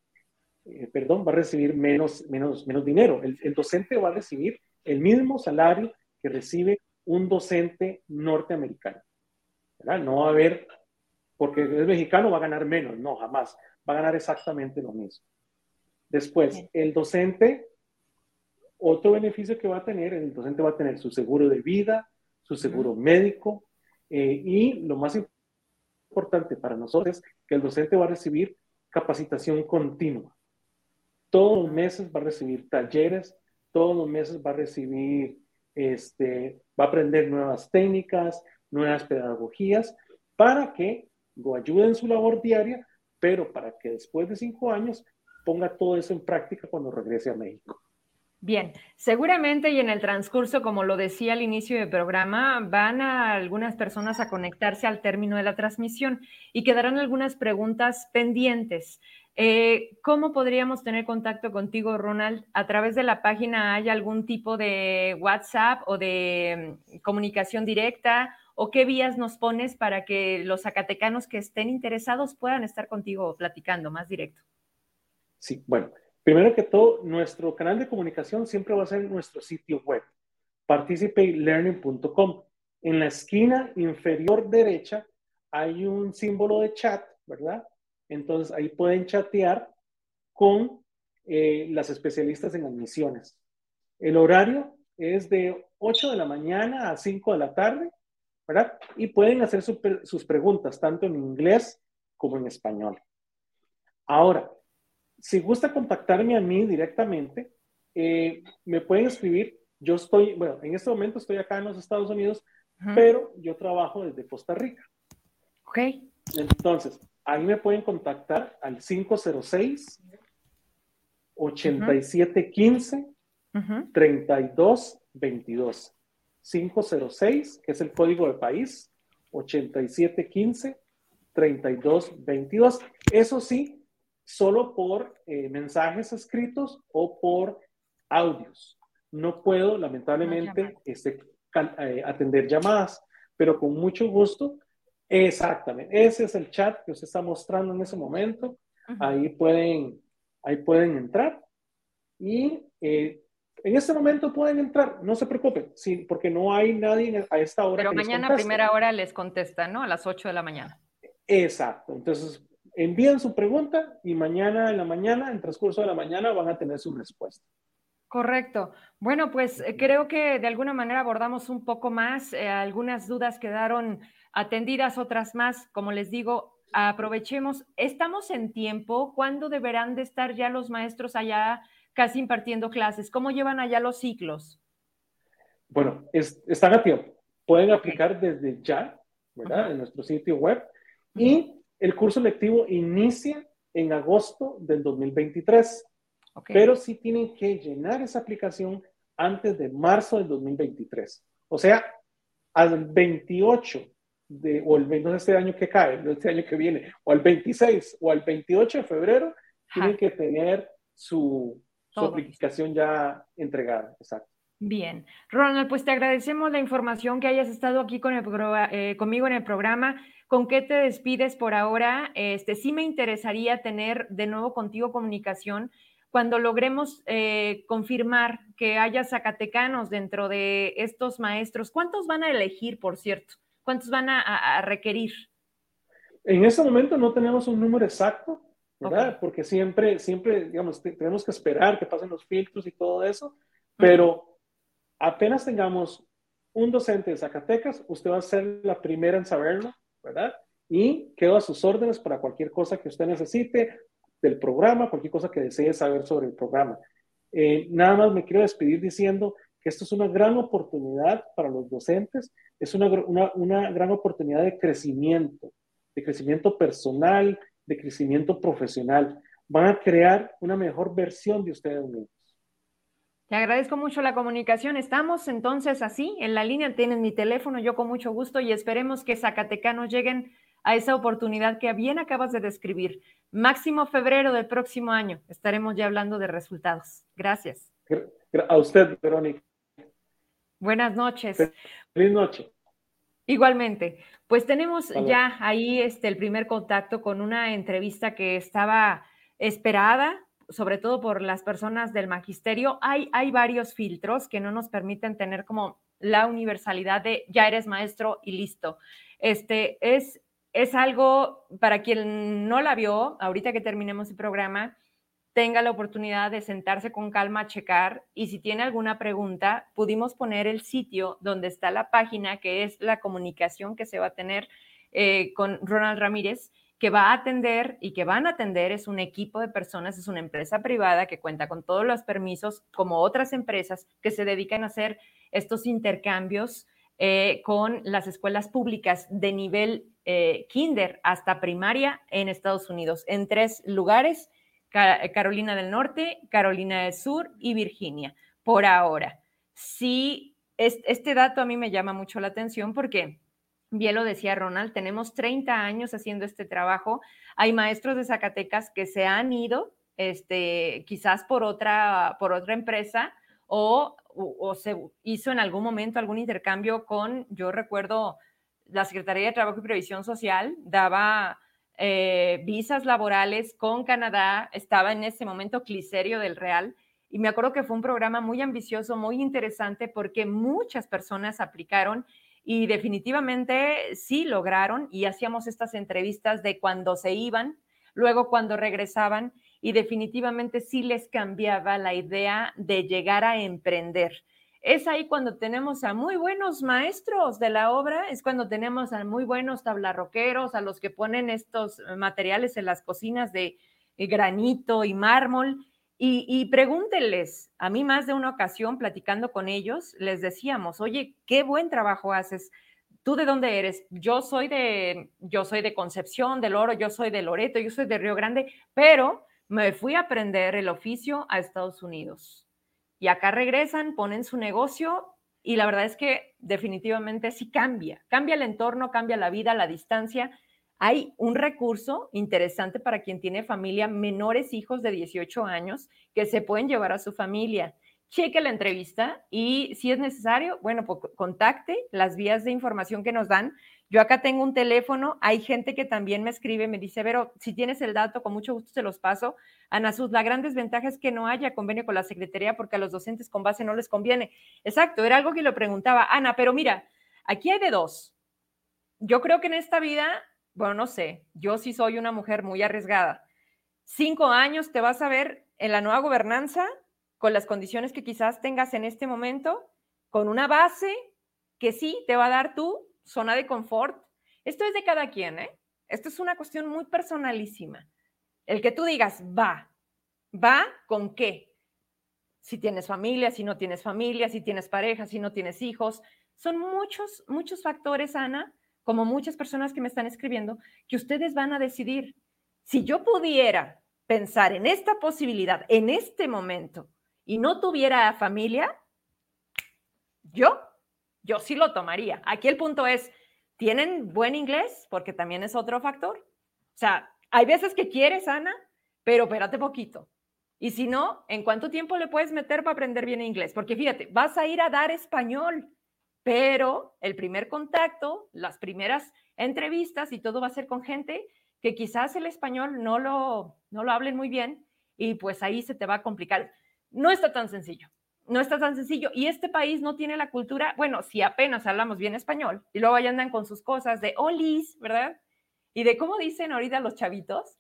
eh, perdón, va a recibir menos, menos, menos dinero. El, docente va a recibir el mismo salario que recibe un docente norteamericano. No va a haber, porque es mexicano, va a ganar menos, no, jamás. Va a ganar exactamente lo mismo. Después, el docente, otro beneficio que va a tener, el docente va a tener su seguro de vida, su seguro médico, eh, y lo más importante, importante para nosotros es que el docente va a recibir capacitación continua. Todos los meses va a recibir talleres, todos los meses va a recibir, este, va a aprender nuevas técnicas, nuevas pedagogías, para que lo ayude en su labor diaria, pero para que después de cinco años ponga todo eso en práctica cuando regrese a México. Bien, seguramente y en el transcurso, como lo decía al inicio del programa, van algunas personas a conectarse al término de la transmisión y quedarán algunas preguntas pendientes. Eh, ¿Cómo podríamos tener contacto contigo, Ronald? ¿A través de la página hay algún tipo de WhatsApp o de mm, comunicación directa? ¿O qué vías nos pones para que los zacatecanos que estén interesados puedan estar contigo platicando más directo? Sí, bueno, primero que todo, nuestro canal de comunicación siempre va a ser nuestro sitio web, participatelearning.com. En la esquina inferior derecha hay un símbolo de chat, ¿verdad? Entonces ahí pueden chatear con eh, las especialistas en admisiones. El horario es de 8 de la mañana a 5 de la tarde, ¿verdad? Y pueden hacer sus preguntas tanto en inglés como en español. Ahora, si gusta contactarme a mí directamente, eh, me pueden escribir. Yo estoy, bueno, en este momento estoy acá en los Estados Unidos, pero yo trabajo desde Costa Rica. Ok. Entonces, Ahí me pueden contactar al 506 8715 3222. 506, que es el código de país, 8715 3222. Eso sí, solo por eh, mensajes escritos o por audios. No puedo, lamentablemente, este, eh, atender llamadas, pero con mucho gusto Exactamente, ese es el chat que usted está mostrando en ese momento. Ahí pueden, ahí pueden entrar y eh, en este momento pueden entrar, no se preocupen, sí, porque no hay nadie a esta hora. Pero mañana a primera hora les contesta, ¿no? A las 8 de la mañana. Exacto, entonces envían su pregunta y mañana en la mañana, en transcurso de la mañana, van a tener su respuesta. Correcto. Bueno, pues eh, creo que de alguna manera abordamos un poco más. Eh, algunas dudas quedaron atendidas, otras más. Como les digo, aprovechemos. Estamos en tiempo. ¿Cuándo deberán de estar ya los maestros allá casi impartiendo clases? ¿Cómo llevan allá los ciclos? Bueno, están a tiempo. Pueden aplicar desde ya, ¿verdad? En nuestro sitio web. Y el curso lectivo inicia en agosto del 2023. Pero sí tienen que llenar esa aplicación antes de marzo del 2023. O sea, al 28 de, o el, no este año que cae, no este año que viene, o al 26 o al 28 de febrero, tienen que tener su, aplicación ya entregada. Exacto. Bien, Ronald, pues te agradecemos la información que hayas estado aquí con el, eh, conmigo en el programa. ¿Con qué te despides por ahora? Este, sí me interesaría tener de nuevo contigo comunicación cuando logremos eh, confirmar que haya zacatecanos dentro de estos maestros, ¿cuántos van a elegir, por cierto? ¿Cuántos van a, requerir? En este momento no tenemos un número exacto, ¿verdad? Porque siempre, siempre, digamos, tenemos que esperar que pasen los filtros y todo eso, pero apenas tengamos un docente de Zacatecas, usted va a ser la primera en saberlo, ¿verdad? Y quedo a sus órdenes para cualquier cosa que usted necesite, del programa, cualquier cosa que desee saber sobre el programa. Eh, nada más me quiero despedir diciendo que esto es una gran oportunidad para los docentes, es una, una, gran oportunidad de crecimiento, de crecimiento personal, de crecimiento profesional. Van a crear una mejor versión de ustedes mismos. Te agradezco mucho la comunicación. Estamos entonces así, en la línea tienen mi teléfono, yo con mucho gusto y esperemos que Zacatecanos lleguen a esa oportunidad que bien acabas de describir. Máximo febrero del próximo año estaremos ya hablando de resultados. Gracias. A usted, Verónica. Buenas noches. Feliz noche. Igualmente, pues tenemos ya ahí este, el primer contacto con una entrevista que estaba esperada, sobre todo por las personas del magisterio. Hay, hay varios filtros que no nos permiten tener como la universalidad de ya eres maestro y listo. Este es es algo para quien no la vio, ahorita que terminemos el programa, tenga la oportunidad de sentarse con calma a checar y si tiene alguna pregunta, pudimos poner el sitio donde está la página, que es la comunicación que se va a tener eh, con Ronald Ramírez, que va a atender y que van a atender, es un equipo de personas, es una empresa privada que cuenta con todos los permisos, como otras empresas que se dedican a hacer estos intercambios eh, con las escuelas públicas de nivel eh, kinder hasta primaria en Estados Unidos, en tres lugares, Carolina del Norte, Carolina del Sur y Virginia. por ahora. Sí, este dato a mí me llama mucho la atención porque, bien lo decía Ronald, tenemos 30 años haciendo este trabajo. Hay maestros de Zacatecas que se han ido, este, quizás por otra, por otra empresa o, se hizo en algún momento algún intercambio con, yo recuerdo, la Secretaría de Trabajo y Previsión Social daba eh, visas laborales con Canadá, estaba en ese momento Cliserio del Real, y me acuerdo que fue un programa muy ambicioso, muy interesante, porque muchas personas aplicaron y definitivamente sí lograron y hacíamos estas entrevistas de cuando se iban, luego cuando regresaban y definitivamente sí les cambiaba la idea de llegar a emprender. Es ahí cuando tenemos a muy buenos maestros de la obra, es cuando tenemos a muy buenos tablarroqueros, a los que ponen estos materiales en las cocinas de granito y mármol. Y, pregúntenles, a mí más de una ocasión platicando con ellos, les decíamos, oye, qué buen trabajo haces. ¿Tú de dónde eres? Yo soy de, yo soy de Concepción, del Oro, yo soy de Loreto, yo soy de Río Grande, pero me fui a aprender el oficio a Estados Unidos. Y acá regresan, ponen su negocio y la verdad es que definitivamente sí cambia. Cambia el entorno, cambia la vida, la distancia. Hay un recurso interesante para quien tiene familia, menores hijos de 18 años, que se pueden llevar a su familia. Cheque la entrevista y si es necesario, bueno, pues contacte las vías de información que nos dan yo acá tengo un teléfono, hay gente que también me escribe, me dice, pero si tienes el dato, con mucho gusto se los paso. Ana Sus, la gran desventaja es que no haya convenio con la Secretaría porque a los docentes con base no les conviene. Exacto, era algo que lo preguntaba Ana, pero mira, aquí hay de dos. Yo creo que en esta vida, bueno, no sé, yo sí soy una mujer muy arriesgada. Cinco años te vas a ver en la nueva gobernanza con las condiciones que quizás tengas en este momento, con una base que sí te va a dar tú zona de confort. Esto es de cada quien, ¿eh? Esto es una cuestión muy personalísima. El que tú digas, va, va con qué. Si tienes familia, si no tienes familia, si tienes pareja, si no tienes hijos. Son muchos, muchos factores, Ana, como muchas personas que me están escribiendo, que ustedes van a decidir. Si yo pudiera pensar en esta posibilidad en este momento y no tuviera familia, yo yo sí lo tomaría. Aquí el punto es, ¿tienen buen inglés? Porque también es otro factor. O sea, hay veces que quieres, Ana, pero espérate poquito. Y si no, ¿en cuánto tiempo le puedes meter para aprender bien inglés? Porque fíjate, vas a ir a dar español, pero el primer contacto, las primeras entrevistas y todo va a ser con gente que quizás el español no lo, no lo hablen muy bien y pues ahí se te va a complicar. No está tan sencillo no está tan sencillo. Y este país no tiene la cultura, bueno, si apenas hablamos bien español, y luego ya andan con sus cosas de olis, ¿verdad? Y de cómo dicen ahorita los chavitos.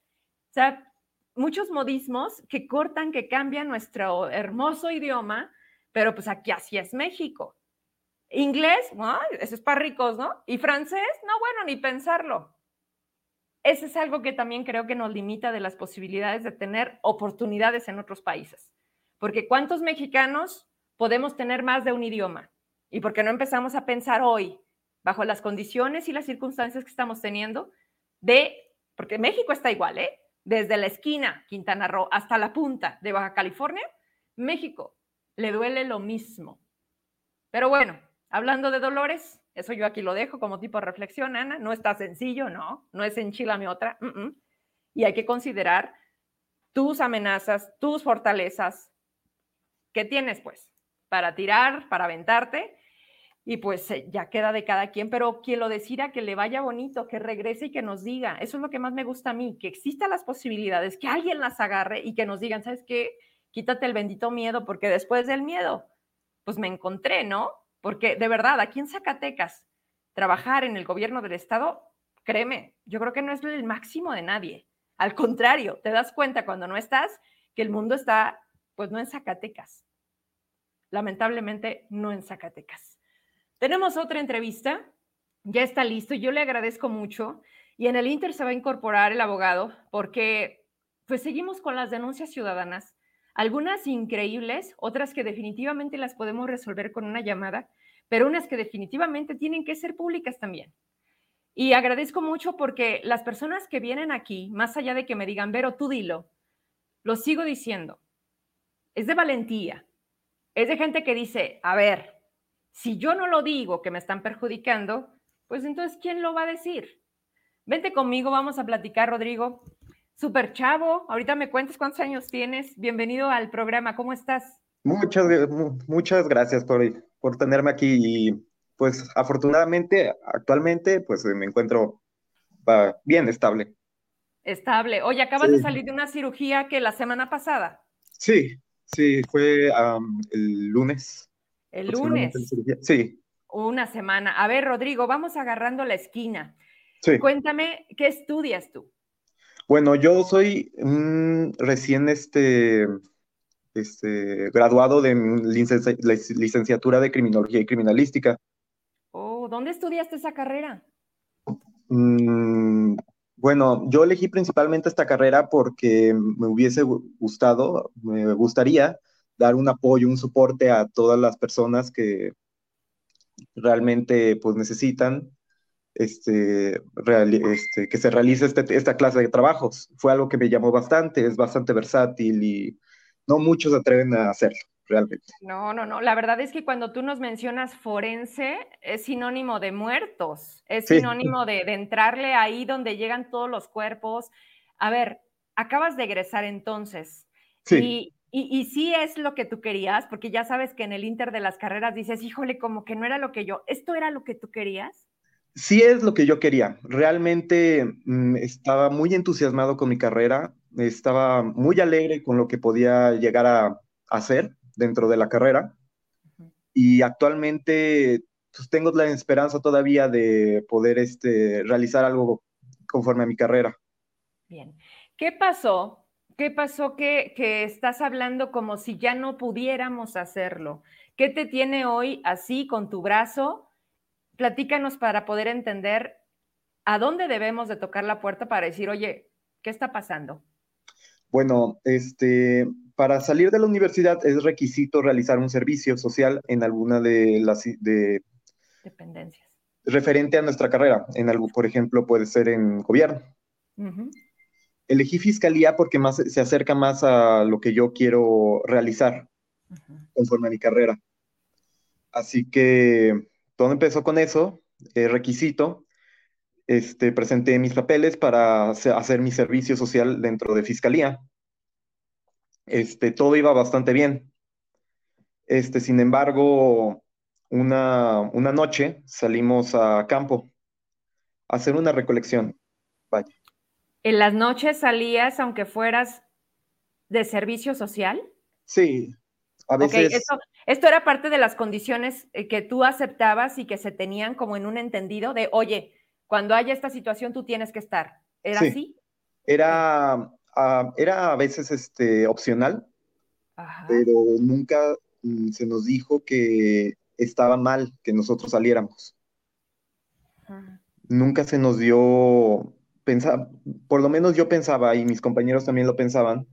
O sea, muchos modismos que cortan, que cambian nuestro hermoso idioma, pero pues aquí así es México. Inglés, ¿no? eso es para ricos, ¿no? Y francés, no, bueno, ni pensarlo. Ese es algo que también creo que nos limita de las posibilidades de tener oportunidades en otros países. Porque ¿cuántos mexicanos podemos tener más de un idioma? ¿Y por qué no empezamos a pensar hoy, bajo las condiciones y las circunstancias que estamos teniendo, de, porque México está igual, ¿eh? Desde la esquina, Quintana Roo, hasta la punta de Baja California, México le duele lo mismo. Pero bueno, hablando de dolores, eso yo aquí lo dejo como tipo de reflexión, Ana, no está sencillo, no, no es enchilame otra, y hay que considerar tus amenazas, tus fortalezas, ¿Qué tienes pues? Para tirar, para aventarte y pues eh, ya queda de cada quien, pero quien lo decida que le vaya bonito, que regrese y que nos diga, eso es lo que más me gusta a mí, que existan las posibilidades, que alguien las agarre y que nos digan, ¿sabes qué? Quítate el bendito miedo, porque después del miedo, pues me encontré, ¿no? Porque de verdad, aquí en Zacatecas, trabajar en el gobierno del estado, créeme, yo creo que no es el máximo de nadie. Al contrario, te das cuenta cuando no estás que el mundo está pues no en Zacatecas. Lamentablemente, no en Zacatecas. Tenemos otra entrevista. Ya está listo. Yo le agradezco mucho. Y en el Inter se va a incorporar el abogado porque pues seguimos con las denuncias ciudadanas. Algunas increíbles, otras que definitivamente las podemos resolver con una llamada, pero unas que definitivamente tienen que ser públicas también. Y agradezco mucho porque las personas que vienen aquí, más allá de que me digan, Vero, tú dilo, lo sigo diciendo, es de valentía, es de gente que dice, a ver, si yo no lo digo que me están perjudicando, pues entonces, ¿quién lo va a decir? Vente conmigo, vamos a platicar, Rodrigo. Super chavo, ahorita me cuentas cuántos años tienes. Bienvenido al programa, ¿cómo estás? Muchas, muchas gracias por, por tenerme aquí y pues afortunadamente actualmente pues me encuentro bien estable. Estable. Oye, acabas de salir de una cirugía que la semana pasada. Sí, sí, fue el lunes. El lunes. Sí. Una semana. A ver, Rodrigo, vamos agarrando la esquina. Sí. Cuéntame, ¿qué estudias tú? Bueno, yo soy recién este, este, graduado de licenciatura de Criminología y Criminalística. Oh, ¿dónde estudiaste esa carrera? Mm, bueno, yo elegí principalmente esta carrera porque me hubiese gustado, me gustaría dar un apoyo, un soporte a todas las personas que realmente pues necesitan este, este, que se realice este, esta clase de trabajos. Fue algo que me llamó bastante, es bastante versátil y no muchos atreven a hacerlo realmente. No, no, no. La verdad es que cuando tú nos mencionas forense, es sinónimo de muertos, es sinónimo de, entrarle ahí donde llegan todos los cuerpos. A ver, acabas de egresar entonces. Sí. Y, y, sí es lo que tú querías, porque ya sabes que en el inter de las carreras dices, híjole, como que no era lo que yo, ¿esto era lo que tú querías? Sí es lo que yo quería. Realmente mm, estaba muy entusiasmado con mi carrera, estaba muy alegre con lo que podía llegar a hacer dentro de la carrera. Y actualmente pues, tengo la esperanza todavía de poder este, realizar algo conforme a mi carrera. Bien. ¿Qué pasó? ¿Qué pasó que, que estás hablando como si ya no pudiéramos hacerlo? ¿Qué te tiene hoy así con tu brazo? Platícanos para poder entender a dónde debemos de tocar la puerta para decir, oye, ¿qué está pasando? Bueno, este, para salir de la universidad es requisito realizar un servicio social en alguna de las dependencias. Referente a nuestra carrera, en algo, por ejemplo, puede ser en gobierno. Elegí fiscalía porque más, se acerca más a lo que yo quiero realizar conforme a mi carrera. Así que todo empezó con eso, eh, requisito. Este, presenté mis papeles para hacer mi servicio social dentro de fiscalía este, todo iba bastante bien. Este, sin embargo, una, una noche salimos a campo a hacer una recolección. Vaya. ¿En las noches salías aunque fueras de servicio social? Sí, a veces. esto, esto, era parte de las condiciones eh, que tú aceptabas y que se tenían como en un entendido de, oye, cuando haya esta situación tú tienes que estar. ¿Era así? Era, Ah, era a veces este, opcional, pero nunca mm, se nos dijo que estaba mal que nosotros saliéramos. Nunca se nos dio, pensar, por lo menos yo pensaba, y mis compañeros también lo pensaban,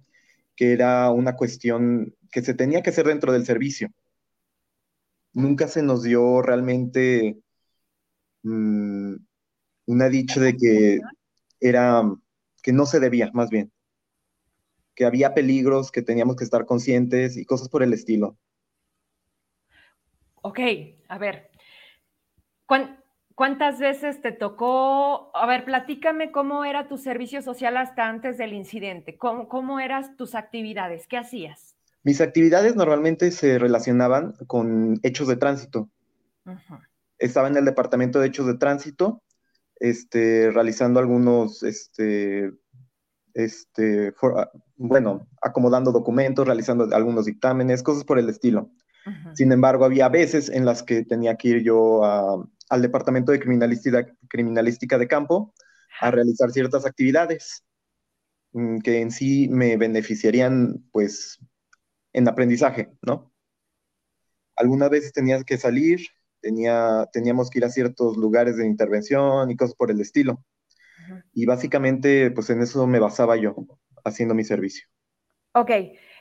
que era una cuestión que se tenía que hacer dentro del servicio. Nunca se nos dio realmente mm, una dicha de que era, que no se debía, más bien que había peligros, que teníamos que estar conscientes y cosas por el estilo. Ok, a ver, ¿cuántas veces te tocó? A ver, platícame cómo era tu servicio social hasta antes del incidente, cómo, cómo eran tus actividades, qué hacías. Mis actividades normalmente se relacionaban con hechos de tránsito. Estaba en el departamento de hechos de tránsito, este, realizando algunos este, este, ah, bueno, acomodando documentos, realizando algunos dictámenes, cosas por el estilo. Sin embargo, había veces en las que tenía que ir yo al departamento de criminalística, criminalística de campo a realizar ciertas actividades mm, que en sí me beneficiarían, pues, en aprendizaje, ¿no? Algunas veces tenías que salir, tenía, teníamos que ir a ciertos lugares de intervención y cosas por el estilo. Y básicamente, pues en eso me basaba yo, haciendo mi servicio. Ok,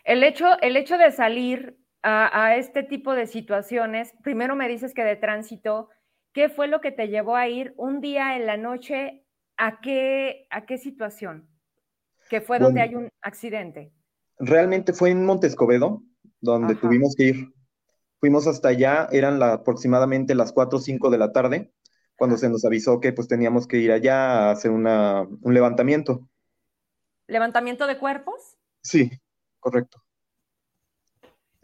el hecho, el hecho de salir a, este tipo de situaciones, primero me dices que de tránsito, ¿qué fue lo que te llevó a ir un día en la noche? ¿A qué, a qué situación? Que fue donde hay un accidente. Realmente fue en Montescobedo, donde tuvimos que ir. Fuimos hasta allá, eran aproximadamente las 4 o 5 de la tarde, cuando se nos avisó que pues teníamos que ir allá a hacer una, un levantamiento. ¿Levantamiento de cuerpos? Sí, correcto.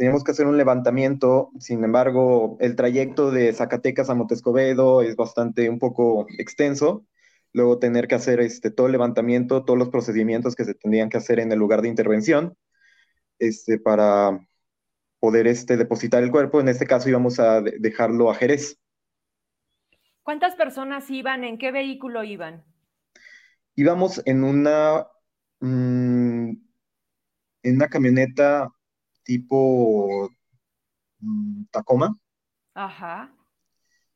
Teníamos que hacer un levantamiento, sin embargo, el trayecto de Zacatecas a Montescobedo es bastante, un poco extenso. Luego tener que hacer este, todo el levantamiento, todos los procedimientos que se tendrían que hacer en el lugar de intervención, este, para poder este, depositar el cuerpo. En este caso íbamos a dejarlo a Jerez. ¿Cuántas personas iban? ¿En qué vehículo iban? Íbamos en una, mm, en una camioneta tipo mm, Tacoma. Ajá.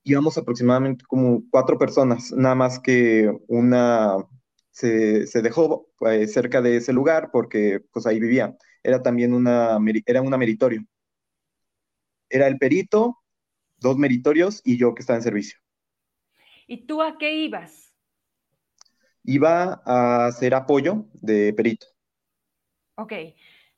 Íbamos aproximadamente como cuatro personas, nada más que una se, dejó eh, cerca de ese lugar porque pues ahí vivía. Era también una, era una meritorio. Era el perito, dos meritorios y yo que estaba en servicio. ¿Y tú a qué ibas? Iba a hacer apoyo de perito. Ok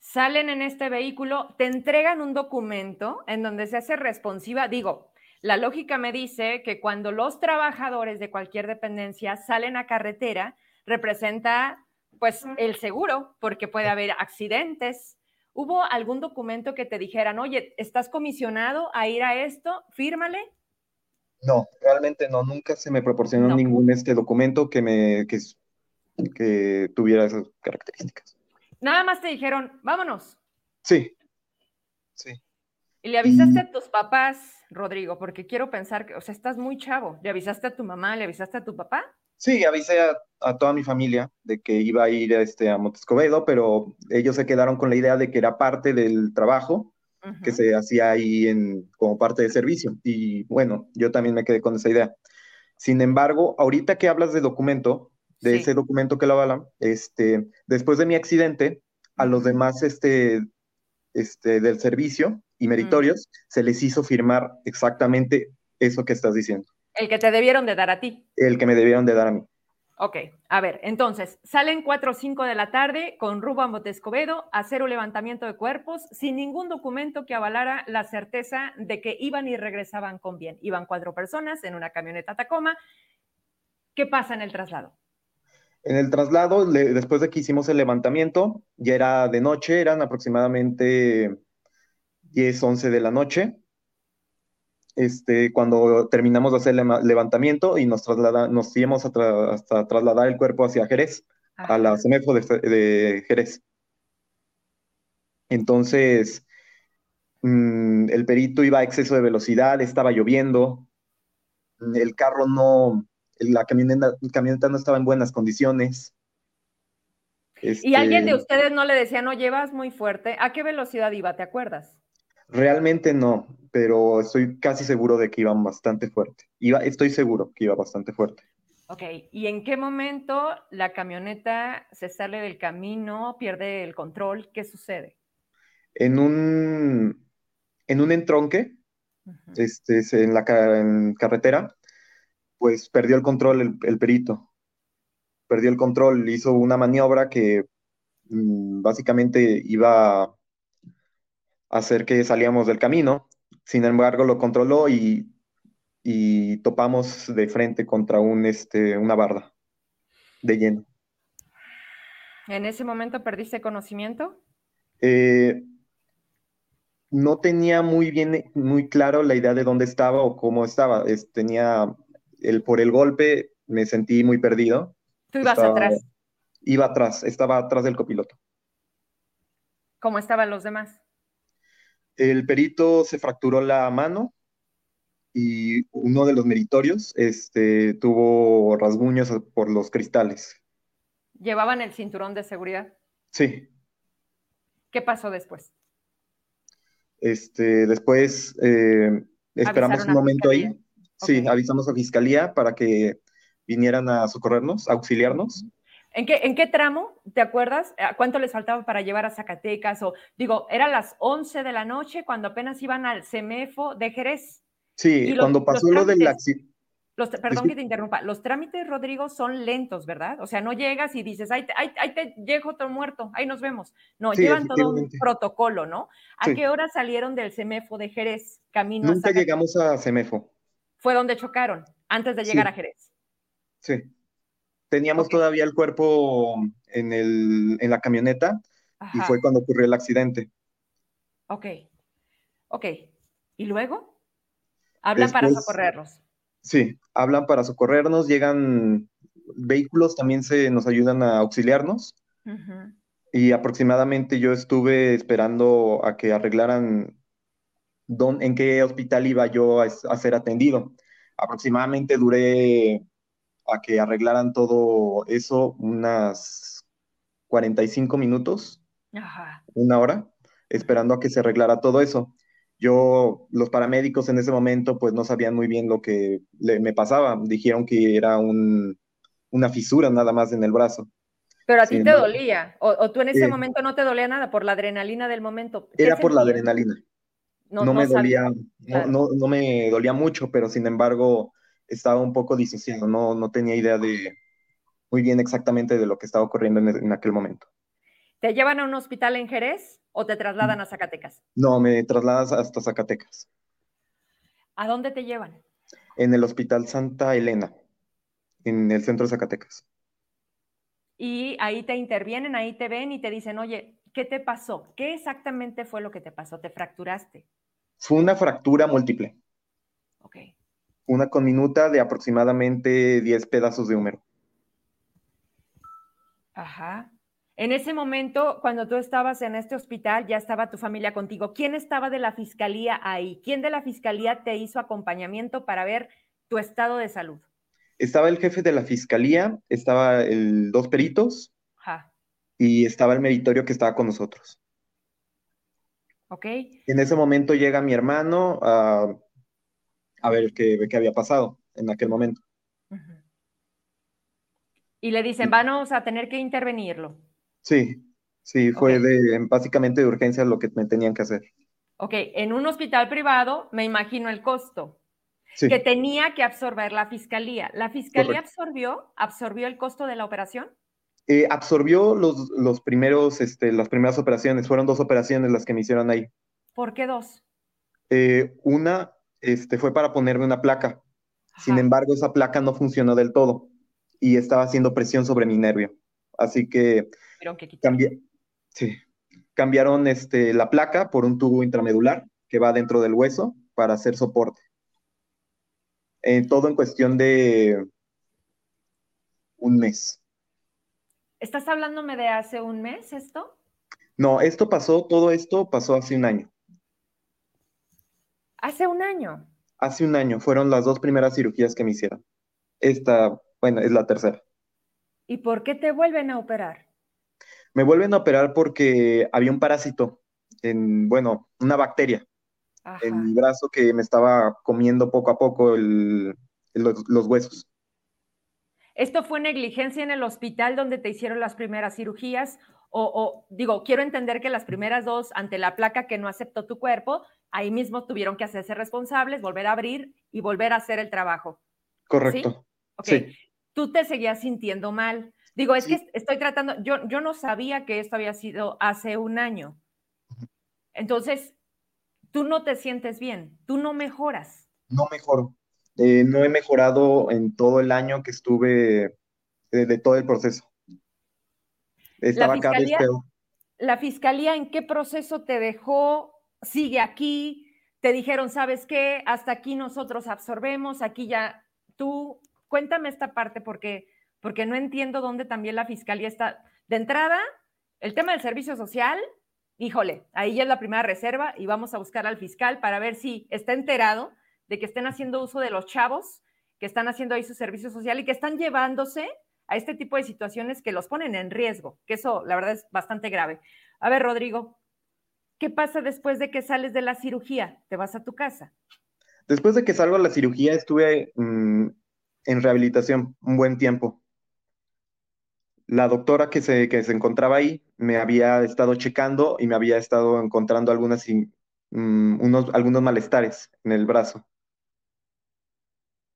salen en este vehículo, te entregan un documento en donde se hace responsiva, digo, la lógica me dice que cuando los trabajadores de cualquier dependencia salen a carretera, representa pues el seguro, porque puede haber accidentes. ¿Hubo algún documento que te dijeran, oye, estás comisionado a ir a esto? Fírmale. No, realmente no, nunca se me proporcionó ningún este documento que me que tuviera esas características. Nada más te dijeron, vámonos. Sí, sí. Y le avisaste a tus papás, Rodrigo, porque quiero pensar que, o sea, estás muy chavo. ¿Le avisaste a tu mamá? ¿Le avisaste a tu papá? Sí, avisé a, toda mi familia de que iba a ir este, a Montescobedo, pero ellos se quedaron con la idea de que era parte del trabajo que se hacía ahí en, como parte de servicio. Y bueno, yo también me quedé con esa idea. Sin embargo, ahorita que hablas de documento, de ese documento que lo avalan, este, después de mi accidente, a los demás este, este, del servicio y meritorios se les hizo firmar exactamente eso que estás diciendo. El que te debieron de dar a ti. El que me debieron de dar a mí. Ok, a ver, entonces, salen 4 o 5 de la tarde con Rubo a Montescobedo a hacer un levantamiento de cuerpos sin ningún documento que avalara la certeza de que iban y regresaban con bien. Iban cuatro personas en una camioneta Tacoma. ¿Qué pasa en el traslado? En el traslado, después de que hicimos el levantamiento, ya era de noche, eran aproximadamente 10, 11 de la noche. Este, cuando terminamos de hacer el levantamiento y nos, traslada, nos íbamos hasta trasladar el cuerpo hacia Jerez, a la CEMEFO de, Jerez. Entonces, mm, el perito iba a exceso de velocidad, estaba lloviendo, el carro no, la camioneta, no estaba en buenas condiciones. ¿Y alguien de este ustedes no le decía, no llevas muy fuerte? ¿A qué velocidad iba? ¿Te acuerdas? Realmente no, pero estoy casi seguro de que iban bastante fuerte. Iba, estoy seguro que iba bastante fuerte. Ok, ¿y en qué momento la camioneta se sale del camino, pierde el control? ¿Qué sucede? En un, en un entronque, este, en la en carretera, pues perdió el control el, perito. Perdió el control, hizo una maniobra que mm, básicamente iba a hacer que salíamos del camino. Sin embargo, lo controló y, topamos de frente contra un, este, una barda de lleno. ¿En ese momento perdiste conocimiento? Eh, no tenía muy bien, muy claro la idea de dónde estaba o cómo estaba. tenía el, por el golpe me sentí muy perdido. ¿Tú ibas atrás? Iba atrás, estaba atrás del copiloto. ¿Cómo estaban los demás? El perito se fracturó la mano y uno de los meritorios este, tuvo rasguños por los cristales. ¿Llevaban el cinturón de seguridad? Sí. ¿Qué pasó después? Este, después eh, esperamos un momento ahí. Sí, avisamos a Fiscalía para que vinieran a socorrernos, a auxiliarnos. ¿En qué, ¿En qué tramo, te acuerdas? ¿Cuánto les faltaba para llevar a Zacatecas? O digo, eran las 11 de la noche cuando apenas iban al CEMEFO de Jerez. Sí, cuando pasó lo del accidente. Los, perdón que te interrumpa, los trámites, Rodrigo, son lentos, ¿verdad? O sea, no llegas y dices, ahí, ahí, te llego todo muerto, ahí nos vemos. No, llevan todo un protocolo, ¿no? ¿A qué hora salieron del CEMEFO de Jerez, camino Nunca llegamos a CEMEFO. Fue donde chocaron, antes de llegar a Jerez. Sí. Teníamos todavía el cuerpo en, el, en la camioneta y fue cuando ocurrió el accidente. Ok. Ok. ¿Y luego? Hablan para socorrerlos. Sí, hablan para socorrernos, llegan vehículos, también se nos ayudan a auxiliarnos. Y aproximadamente yo estuve esperando a que arreglaran en qué hospital iba yo a, ser atendido. Aproximadamente duré a que arreglaran todo eso unas 45 minutos, una hora, esperando a que se arreglara todo eso. Yo, los paramédicos en ese momento, pues no sabían muy bien lo que me pasaba. Dijeron que era una fisura nada más en el brazo. Pero a ti te dolía, o, tú en ese momento no te dolía nada por la adrenalina del momento. Era por la adrenalina. No, me dolía, no, no, me dolía mucho, pero sin embargo estaba un poco disociado, no, no tenía idea de muy bien exactamente de lo que estaba ocurriendo en, aquel momento. ¿Te llevan a un hospital en Jerez o te trasladan a Zacatecas? No, me trasladas hasta Zacatecas. ¿A dónde te llevan? En el Hospital Santa Elena, en el centro de Zacatecas. Y ahí te intervienen, ahí te ven y te dicen, oye, ¿qué te pasó? ¿Qué exactamente fue lo que te pasó? ¿Te fracturaste? Fue una fractura múltiple. Ok. Una conminuta de aproximadamente 10 pedazos de húmero. Ajá. En ese momento, cuando tú estabas en este hospital, ya estaba tu familia contigo. ¿Quién estaba de la fiscalía ahí? ¿Quién de la fiscalía te hizo acompañamiento para ver tu estado de salud? Estaba el jefe de la fiscalía, estaba el dos peritos Ajá. y estaba el meritorio que estaba con nosotros. Ok. En ese momento llega mi hermano a, ver qué, qué, había pasado en aquel momento. Y le dicen, vamos a tener que intervenirlo. Sí, sí, fue de, básicamente de urgencia lo que me tenían que hacer. Ok, en un hospital privado me imagino el costo que tenía que absorber la fiscalía. ¿La fiscalía absorbió, absorbió el costo de la operación? Eh, absorbió los, los primeros, este, las primeras operaciones. Fueron dos operaciones las que me hicieron ahí. ¿Por qué dos? Eh, una este, fue para ponerme una placa. Sin embargo, esa placa no funcionó del todo y estaba haciendo presión sobre mi nervio. Así que, sí, cambiaron este, la placa por un tubo intramedular que va dentro del hueso para hacer soporte. Eh, todo en cuestión de un mes. ¿Estás hablándome de hace un mes esto? No, esto pasó, todo esto pasó hace un año. ¿Hace un año? Hace un año, fueron las dos primeras cirugías que me hicieron. Esta, bueno, es la tercera. ¿Y por qué te vuelven a operar? Me vuelven a operar porque había un parásito, en, bueno, una bacteria en mi brazo que me estaba comiendo poco a poco los huesos. ¿Esto fue negligencia en el hospital donde te hicieron las primeras cirugías? O, digo, quiero entender que las primeras dos, ante la placa que no aceptó tu cuerpo, ahí mismo tuvieron que hacerse responsables, volver a abrir y volver a hacer el trabajo. Correcto. ¿Sí? Tú te seguías sintiendo mal. Digo, es que estoy tratando, yo, yo no sabía que esto había sido hace un año. Entonces, tú no te sientes bien, tú no mejoras. No mejoro. Eh, no he mejorado en todo el año que estuve de, todo el proceso. Estaba cada vez peor. ¿La fiscalía en qué proceso te dejó? ¿Sigue aquí? ¿Te dijeron, sabes qué? Hasta aquí nosotros absorbemos, aquí ya tú. Cuéntame esta parte porque, porque no entiendo dónde también la fiscalía está. De entrada, el tema del servicio social, híjole, ahí ya es la primera reserva y vamos a buscar al fiscal para ver si está enterado de que estén haciendo uso de los chavos, que están haciendo ahí su servicio social y que están llevándose a este tipo de situaciones que los ponen en riesgo, que eso la verdad es bastante grave. A ver, Rodrigo, ¿qué pasa después de que sales de la cirugía? ¿Te vas a tu casa? Después de que salgo de la cirugía estuve mm, en rehabilitación un buen tiempo. La doctora que se, que se encontraba ahí me había estado checando y me había estado encontrando mm, unos, algunos malestares en el brazo.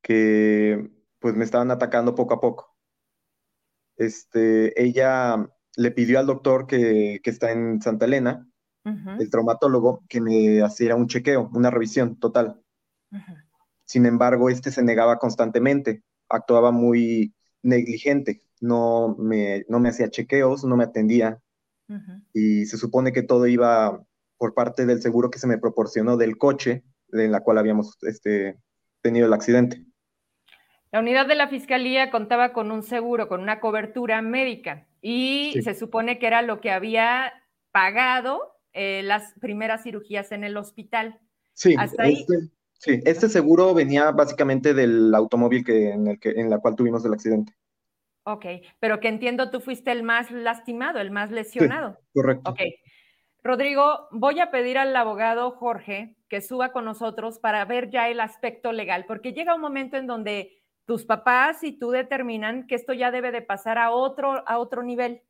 Que pues me estaban atacando poco a poco. Este, ella le pidió al doctor que, está en Santa Elena, el traumatólogo, que me hiciera un chequeo, una revisión total. Sin embargo, este se negaba constantemente, actuaba muy negligente, no me, no me hacía chequeos, no me atendía. Y se supone que todo iba por parte del seguro que se me proporcionó del coche en la cual habíamos este, tenido el accidente. La unidad de la Fiscalía contaba con un seguro, con una cobertura médica, y se supone que era lo que había pagado eh, las primeras cirugías en el hospital. Sí, este, sí, este seguro venía básicamente del automóvil que, en, el que, en la cual tuvimos el accidente. Ok, pero que entiendo tú fuiste el más lastimado, el más lesionado. correcto. Ok. Rodrigo, voy a pedir al abogado Jorge que suba con nosotros para ver ya el aspecto legal, porque llega un momento en donde tus papás y tú determinan que esto ya debe de pasar a otro, a otro nivel,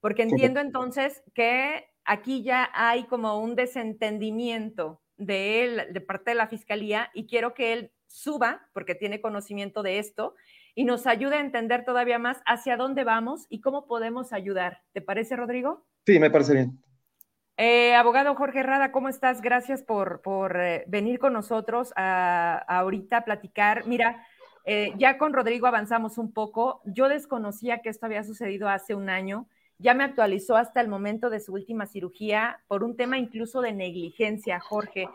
porque entiendo entonces que aquí ya hay como un desentendimiento de él, de parte de la fiscalía, y quiero que él suba, porque tiene conocimiento de esto, y nos ayude a entender todavía más hacia dónde vamos y cómo podemos ayudar. ¿Te parece, Rodrigo? Sí, me parece bien. Eh, abogado Jorge Rada, ¿cómo estás? Gracias por, eh, venir con nosotros a, ahorita a platicar. Mira, eh, ya con Rodrigo avanzamos un poco. Yo desconocía que esto había sucedido hace un año. Ya me actualizó hasta el momento de su última cirugía por un tema incluso de negligencia, Jorge.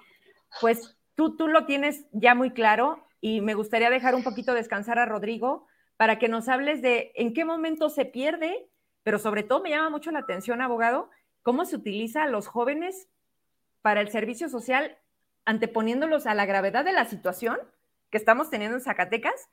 Pues tú, tú lo tienes ya muy claro y me gustaría dejar un poquito descansar a Rodrigo para que nos hables de en qué momento se pierde, pero sobre todo me llama mucho la atención, abogado, cómo se utiliza a los jóvenes para el servicio social, anteponiéndolos a la gravedad de la situación que estamos teniendo en Zacatecas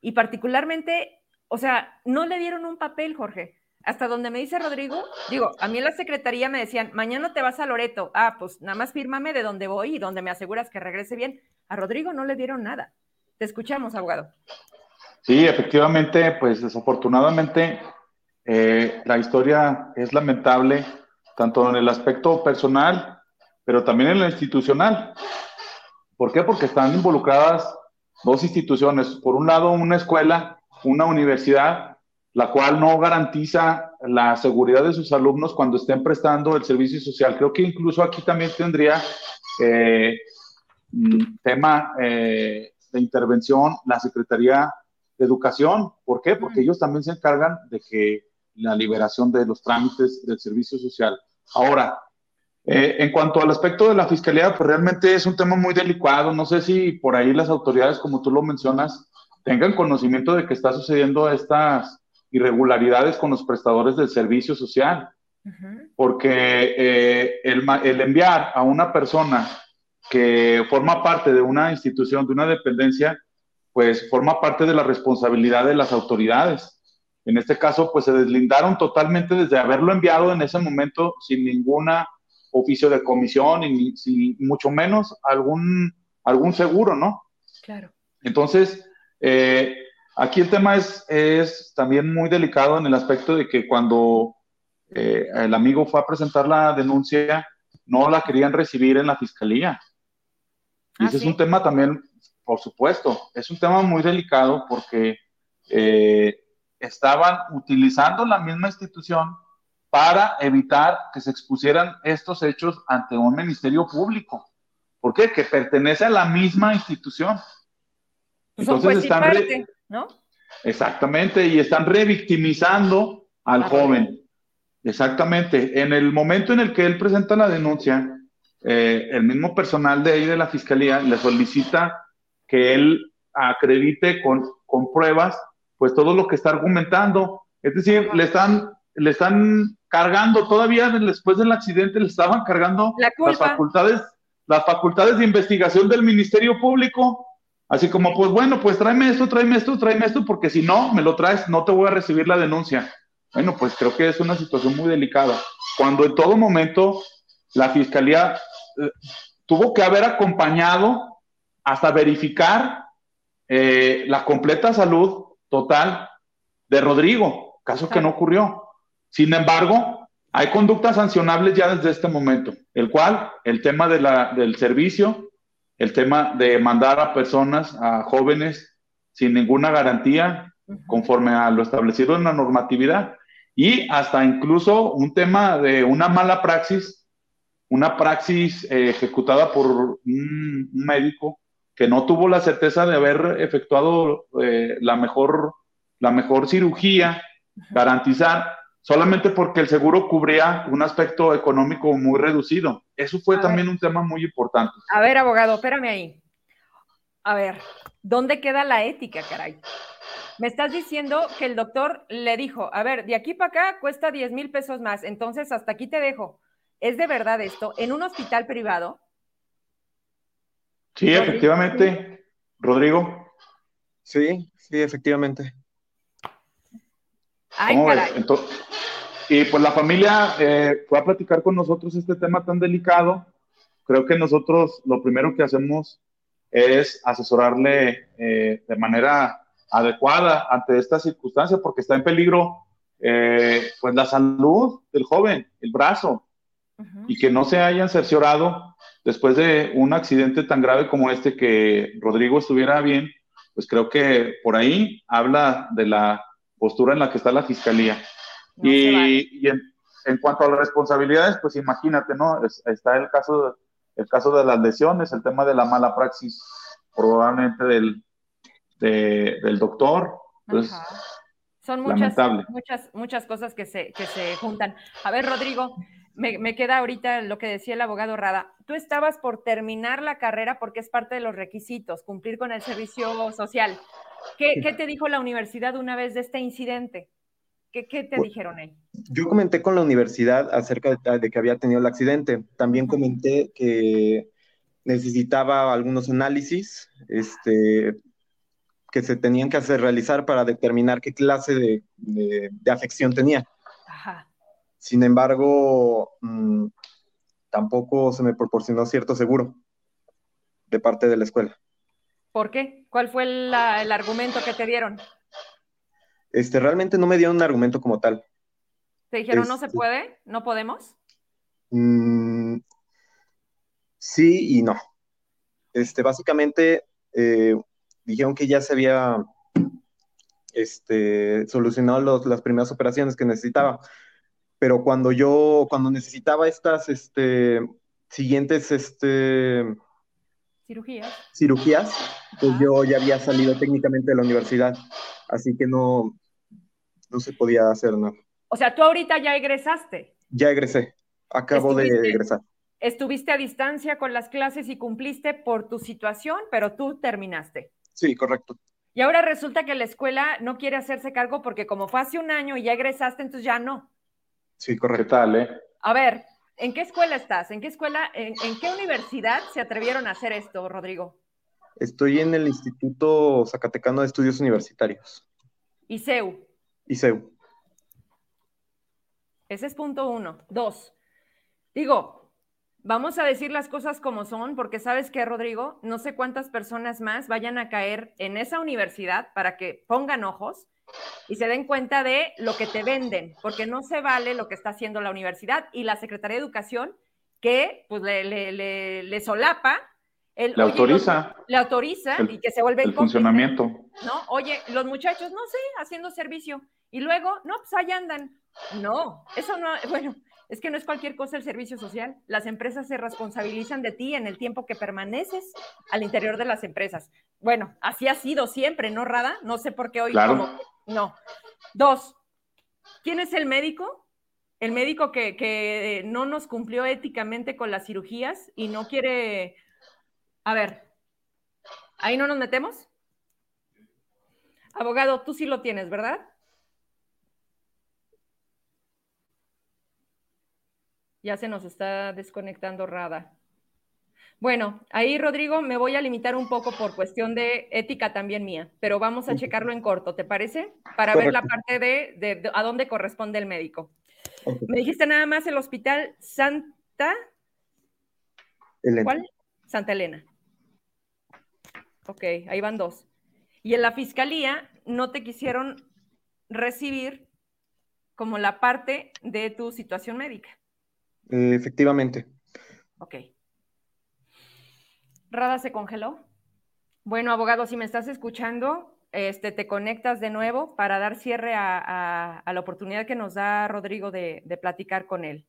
y particularmente, o sea, no le dieron un papel, Jorge. Hasta donde me dice Rodrigo, digo, a mí en la secretaría me decían, mañana te vas a Loreto. Ah, pues nada más fírmame de dónde voy y donde me aseguras que regrese bien. A Rodrigo no le dieron nada. Te escuchamos, abogado. Sí, efectivamente, pues desafortunadamente eh, la historia es lamentable, tanto en el aspecto personal, pero también en lo institucional. ¿Por qué? Porque están involucradas dos instituciones. Por un lado, una escuela, una universidad, la cual no garantiza la seguridad de sus alumnos cuando estén prestando el servicio social. Creo que incluso aquí también tendría eh, tema eh, de intervención la Secretaría de Educación. ¿Por qué? Porque ellos también se encargan de que la liberación de los trámites del servicio social. Ahora, eh, en cuanto al aspecto de la fiscalía, pues realmente es un tema muy delicado. No sé si por ahí las autoridades, como tú lo mencionas, tengan conocimiento de que está sucediendo estas irregularidades con los prestadores del servicio social. Porque eh, el, el enviar a una persona que forma parte de una institución, de una dependencia, pues forma parte de la responsabilidad de las autoridades. En este caso, pues se deslindaron totalmente desde haberlo enviado en ese momento sin ninguna oficio de comisión y, mucho menos algún, algún seguro, ¿no? Claro. Entonces, eh, aquí el tema es, es también muy delicado en el aspecto de que cuando eh, el amigo fue a presentar la denuncia, no la querían recibir en la fiscalía. Y ese es un tema también, por supuesto, es un tema muy delicado porque eh, estaban utilizando la misma institución para evitar que se expusieran estos hechos ante un ministerio público. ¿Por qué? Que pertenece a la misma institución. Pues Entonces están ¿no? Exactamente, y están revictimizando al joven. Exactamente. En el momento en el que él presenta la denuncia, eh, el mismo personal de ahí de la fiscalía le solicita que él acredite con, con pruebas, pues todo lo que está argumentando. Es decir, le están, le están cargando todavía después del accidente, le estaban cargando las facultades, las facultades de investigación del Ministerio Público. Así como, pues bueno, pues tráeme esto, tráeme esto, tráeme esto, porque si no me lo traes, no te voy a recibir la denuncia. Bueno, pues creo que es una situación muy delicada. Cuando en todo momento la fiscalía eh, tuvo que haber acompañado hasta verificar eh, la completa salud total de Rodrigo, caso que no ocurrió. Sin embargo, hay conductas sancionables ya desde este momento, el cual el tema de la, del servicio, el tema de mandar a personas, a jóvenes sin ninguna garantía, conforme a lo establecido en la normatividad. Y hasta incluso un tema de una mala praxis, una praxis eh, ejecutada por un, médico que no tuvo la certeza de haber efectuado eh, la, mejor, la mejor cirugía, garantizar, solamente porque el seguro cubría un aspecto económico muy reducido. Eso fue también un tema muy importante. A ver, abogado, espérame ahí. A ver, ¿dónde queda la ética, caray? Me estás diciendo que el doctor le dijo, a ver, de aquí para acá cuesta 10 mil pesos más, entonces hasta aquí te dejo. ¿Es de verdad esto? ¿En un hospital privado? Sí, efectivamente, Rodrigo. Sí, sí, efectivamente. Ay, caray. y pues la familia eh, fue a platicar con nosotros este tema tan delicado. Creo que nosotros lo primero que hacemos es asesorarle eh, de manera adecuada ante esta circunstancia porque está en peligro eh, pues la salud del joven, el brazo, y que no se hayan cerciorado después de un accidente tan grave como este que Rodrigo estuviera bien, pues creo que por ahí habla de la postura en la que está la fiscalía. y, y en, en, cuanto a las responsabilidades, pues imagínate, ¿no? está el caso, el caso de las lesiones, el tema de la mala praxis probablemente del, del doctor. Pues, Son muchas, muchas, muchas cosas que se, que se juntan. A ver, Rodrigo, me, me, queda ahorita lo que decía el abogado Rada. Tú estabas por terminar la carrera porque es parte de los requisitos, cumplir con el servicio social. ¿Qué, qué te dijo la universidad una vez de este incidente? ¿Qué, qué te dijeron ahí? Yo comenté con la universidad acerca de, de, que había tenido el accidente. También comenté que necesitaba algunos análisis, este, que se tenían que hacer realizar para determinar qué clase de, de, afección tenía. Sin embargo, mmm, tampoco se me proporcionó cierto seguro de parte de la escuela. ¿Por qué? ¿Cuál fue el, el argumento que te dieron? Este, realmente no me dieron un argumento como tal. ¿Te dijeron este, no se este puede? ¿No podemos? Mmm, sí y no. Este, básicamente, eh, dijeron que ya se había este, solucionado los, las primeras operaciones que necesitaba. Pero cuando yo, cuando necesitaba estas este, siguientes este, cirugías, cirugías pues yo ya había salido técnicamente de la universidad, así que no, no se podía hacer nada. O sea, tú ahorita ya egresaste. Ya egresé, acabo de egresar. Estuviste a distancia con las clases y cumpliste por tu situación, pero tú terminaste. Sí, correcto. Y ahora resulta que la escuela no quiere hacerse cargo porque como fue hace un año y ya egresaste, entonces ya no. Sí, correcto. tal, eh? A ver, ¿en qué escuela estás? ¿En qué escuela, en, en, qué universidad se atrevieron a hacer esto, Rodrigo? Estoy en el Instituto Zacatecano de Estudios Universitarios. ICEU. ICEU. Ese es punto uno. Dos. Digo, Vamos a decir las cosas como son, porque sabes que, Rodrigo, no sé cuántas personas más vayan a caer en esa universidad para que pongan ojos y se den cuenta de lo que te venden, porque no se vale lo que está haciendo la universidad y la Secretaría de Educación, que pues le, le, le, le solapa. El, le autoriza. Le autoriza el, y que se vuelve el funcionamiento. ¿No? Oye, los muchachos, no sé, haciendo servicio. Y luego, no, pues ahí andan. No, eso no, bueno, es que no es cualquier cosa el servicio social. Las empresas se responsabilizan de ti en el tiempo que permaneces al interior de las empresas. Bueno, así ha sido siempre, ¿no, Rada? No sé por qué hoy. Claro. Como... No. Dos, ¿quién es el médico? El médico que, que no nos cumplió éticamente con las cirugías y no quiere. A ver, ¿ahí no nos metemos? Abogado, tú sí lo tienes, ¿verdad? Ya se nos está desconectando Rada. Bueno, ahí Rodrigo me voy a limitar un poco por cuestión de ética también mía, pero vamos a checarlo en corto, ¿te parece? Para Correcto. ver la parte de, de, de, a dónde corresponde el médico. Okay. Me dijiste nada más el hospital Santa... Elena. ¿Cuál? Santa Elena. Ok, ahí van dos. Y en la fiscalía no te quisieron recibir como la parte de tu situación médica. Eh, efectivamente. Ok. Rada se congeló. Bueno, abogado, si me estás escuchando, este, te conectas de nuevo para dar cierre a, la oportunidad que nos da Rodrigo de, platicar con él.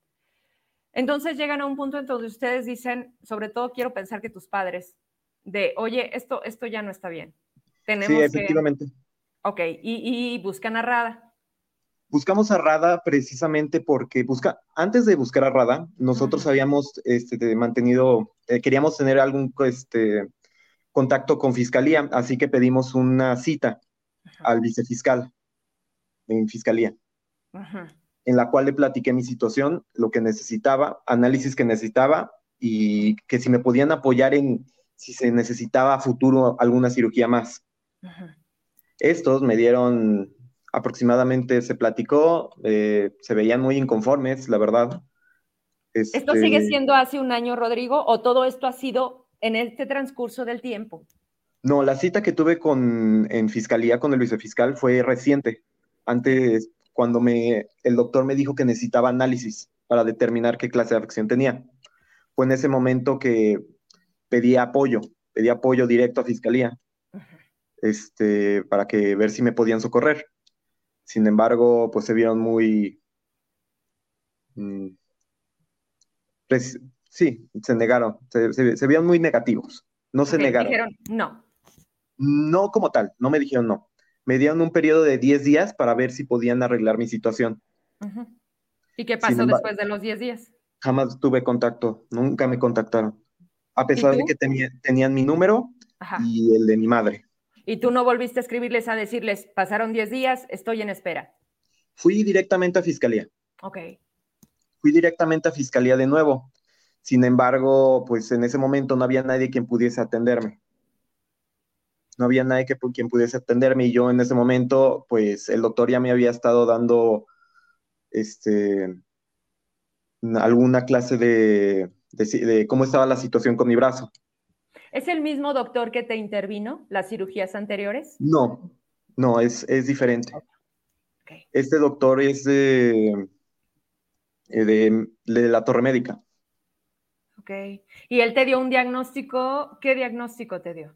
Entonces llegan a un punto en donde ustedes dicen, sobre todo quiero pensar que tus padres, de, oye, esto, esto ya no está bien. Tenemos sí, efectivamente. Ok, y, y buscan a Rada. Buscamos a Rada precisamente porque busca, antes de buscar a Rada, nosotros habíamos este, mantenido, eh, queríamos tener algún este, contacto con fiscalía, así que pedimos una cita al vicefiscal en fiscalía, en la cual le platiqué mi situación, lo que necesitaba, análisis que necesitaba y que si me podían apoyar en si se necesitaba a futuro alguna cirugía más. Estos me dieron aproximadamente se platicó, eh, se veían muy inconformes, la verdad. ¿Esto sigue este siendo hace un año, Rodrigo, o todo esto ha sido en este transcurso del tiempo? No, la cita que tuve con, en fiscalía con el vicefiscal fue reciente. Antes, cuando me, el doctor me dijo que necesitaba análisis para determinar qué clase de afección tenía. Fue en ese momento que pedí apoyo, pedí apoyo directo a fiscalía, este, para que ver si me podían socorrer. Sin embargo, pues se vieron muy... Mm, sí, se negaron, se, vieron muy negativos, no se negaron. Dijeron no. No como tal, no me dijeron no. Me dieron un periodo de 10 días para ver si podían arreglar mi situación. ¿Y qué pasó después de los 10 días? Jamás tuve contacto, nunca me contactaron. A pesar de que tenían mi número y el de mi madre. Y tú no volviste a escribirles a decirles, pasaron 10 días, estoy en espera. Fui directamente a fiscalía. Ok. Fui directamente a fiscalía de nuevo. Sin embargo, pues en ese momento no había nadie quien pudiese atenderme. No había nadie que, quien pudiese atenderme y yo en ese momento, pues el doctor ya me había estado dando este, alguna clase de, de cómo estaba la situación con mi brazo. ¿Es el mismo doctor que te intervino las cirugías anteriores? No, no, es, diferente. Este doctor es de, eh, de, la Torre Médica. Ok. ¿Y él te dio un diagnóstico? ¿Qué diagnóstico te dio?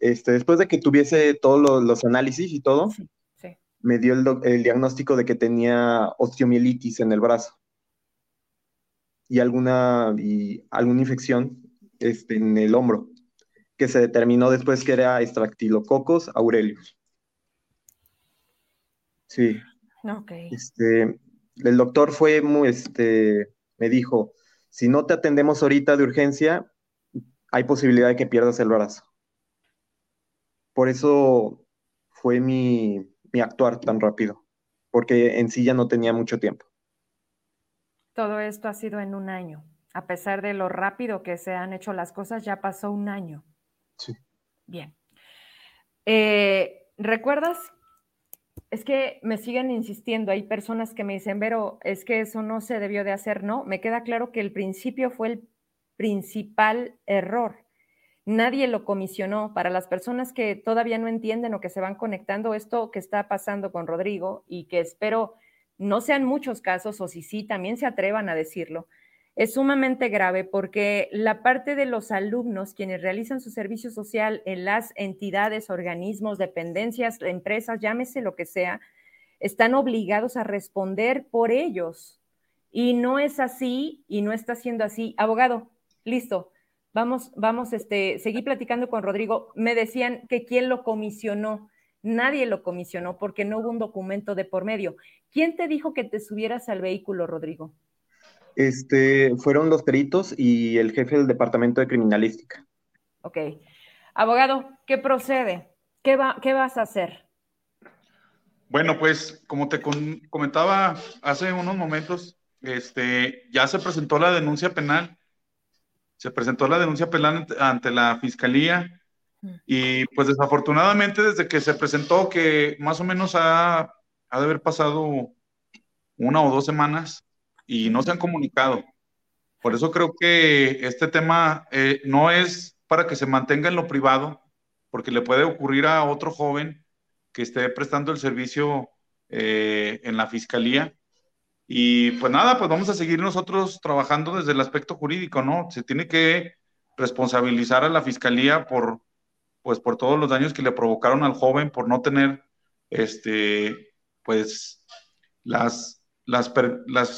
este, después de que tuviese todos los, análisis y todo, me dio el, el, diagnóstico de que tenía osteomielitis en el brazo y alguna, y alguna infección este, en el hombro, que se determinó después que era Stractilococos aureus. Sí. Ok. Este, el doctor fue muy, este, me dijo, si no te atendemos ahorita de urgencia, hay posibilidad de que pierdas el brazo. Por eso fue mi, mi actuar tan rápido, porque en sí ya no tenía mucho tiempo. Todo esto ha sido en un año a pesar de lo rápido que se han hecho las cosas, ya pasó un año. Sí. Bien. Eh, ¿Recuerdas? Es que me siguen insistiendo, hay personas que me dicen, pero es que eso no se debió de hacer. No, me queda claro que el principio fue el principal error. Nadie lo comisionó. Para las personas que todavía no entienden o que se van conectando, esto que está pasando con Rodrigo y que espero no sean muchos casos o si sí, también se atrevan a decirlo es sumamente grave porque la parte de los alumnos, quienes realizan su servicio social en las entidades, organismos, dependencias, empresas, llámese lo que sea, están obligados a responder por ellos. Y no es así y no está siendo así. Abogado, listo. Vamos, vamos, este, seguí platicando con Rodrigo. Me decían que quién lo comisionó. Nadie lo comisionó porque no hubo un documento de por medio. ¿Quién te dijo que te subieras al vehículo, Rodrigo? Este, fueron los peritos y el jefe del departamento de criminalística. Ok. Abogado, ¿qué procede? ¿Qué, va, qué vas a hacer? Bueno, pues como te comentaba hace unos momentos, este, ya se presentó la denuncia penal. Se presentó la denuncia penal ante la fiscalía y pues desafortunadamente desde que se presentó, que más o menos ha, ha de haber pasado una o dos semanas, y no se han comunicado. Por eso creo que este tema eh, no es para que se mantenga en lo privado, porque le puede ocurrir a otro joven que esté prestando el servicio eh, en la fiscalía. Y pues nada, pues vamos a seguir nosotros trabajando desde el aspecto jurídico, ¿no? Se tiene que responsabilizar a la fiscalía por, pues por todos los daños que le provocaron al joven por no tener, este, pues, las, las,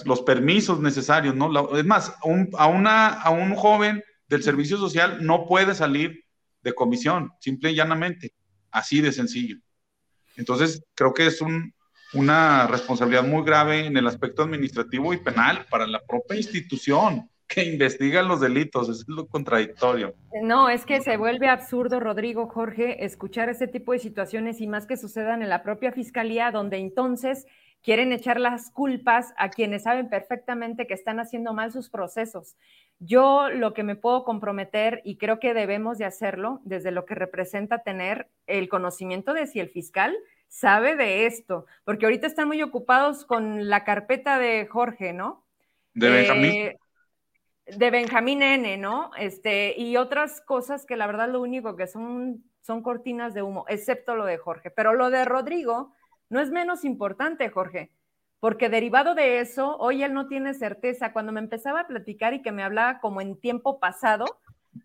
los permisos necesarios, ¿no? es más, a, una, a un joven del servicio social no puede salir de comisión, simple y llanamente, así de sencillo. Entonces, creo que es un, una responsabilidad muy grave en el aspecto administrativo y penal para la propia institución que investiga los delitos, es lo contradictorio. No, es que se vuelve absurdo, Rodrigo, Jorge, escuchar ese tipo de situaciones y más que sucedan en la propia fiscalía, donde entonces quieren echar las culpas a quienes saben perfectamente que están haciendo mal sus procesos. Yo lo que me puedo comprometer, y creo que debemos de hacerlo, desde lo que representa tener el conocimiento de si el fiscal sabe de esto, porque ahorita están muy ocupados con la carpeta de Jorge, ¿no? De Benjamín. Eh, de Benjamín N, ¿no? Este, y otras cosas que la verdad lo único que son son cortinas de humo, excepto lo de Jorge. Pero lo de Rodrigo no es menos importante, Jorge, porque derivado de eso, hoy él no tiene certeza. Cuando me empezaba a platicar y que me hablaba como en tiempo pasado,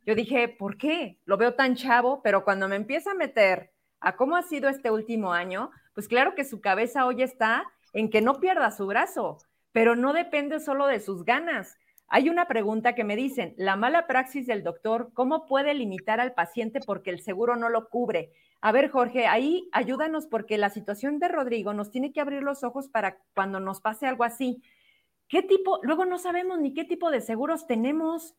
yo dije, ¿por qué? Lo veo tan chavo, pero cuando me empieza a meter a cómo ha sido este último año, pues claro que su cabeza hoy está en que no pierda su brazo, pero no depende solo de sus ganas hay una pregunta que me dicen, la mala praxis del doctor, ¿cómo puede limitar al paciente porque el seguro no lo cubre? A ver, Jorge, ahí ayúdanos porque la situación de Rodrigo nos tiene que abrir los ojos para cuando nos pase algo así. ¿Qué tipo? Luego no sabemos ni qué tipo de seguros tenemos.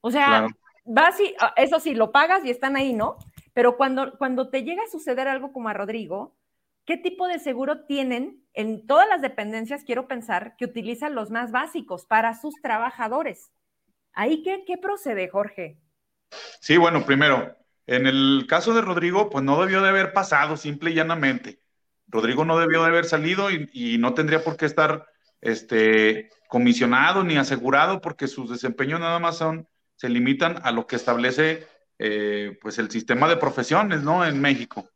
O sea, vas y, ah, eso sí, lo pagas y están ahí, ¿no? Pero cuando, cuando te llega a suceder algo como a Rodrigo, ¿qué tipo de seguro tienen en todas las dependencias? Quiero pensar que utilizan los más básicos para sus trabajadores. ¿Ahí qué, qué procede, Jorge? Sí, bueno, primero, en el caso de Rodrigo, pues no debió de haber pasado, simple y llanamente. Rodrigo no debió de haber salido y, no tendría por qué estar este, comisionado ni asegurado porque sus desempeños nada más son, se limitan a lo que establece eh, pues el sistema de profesiones, ¿no? En México.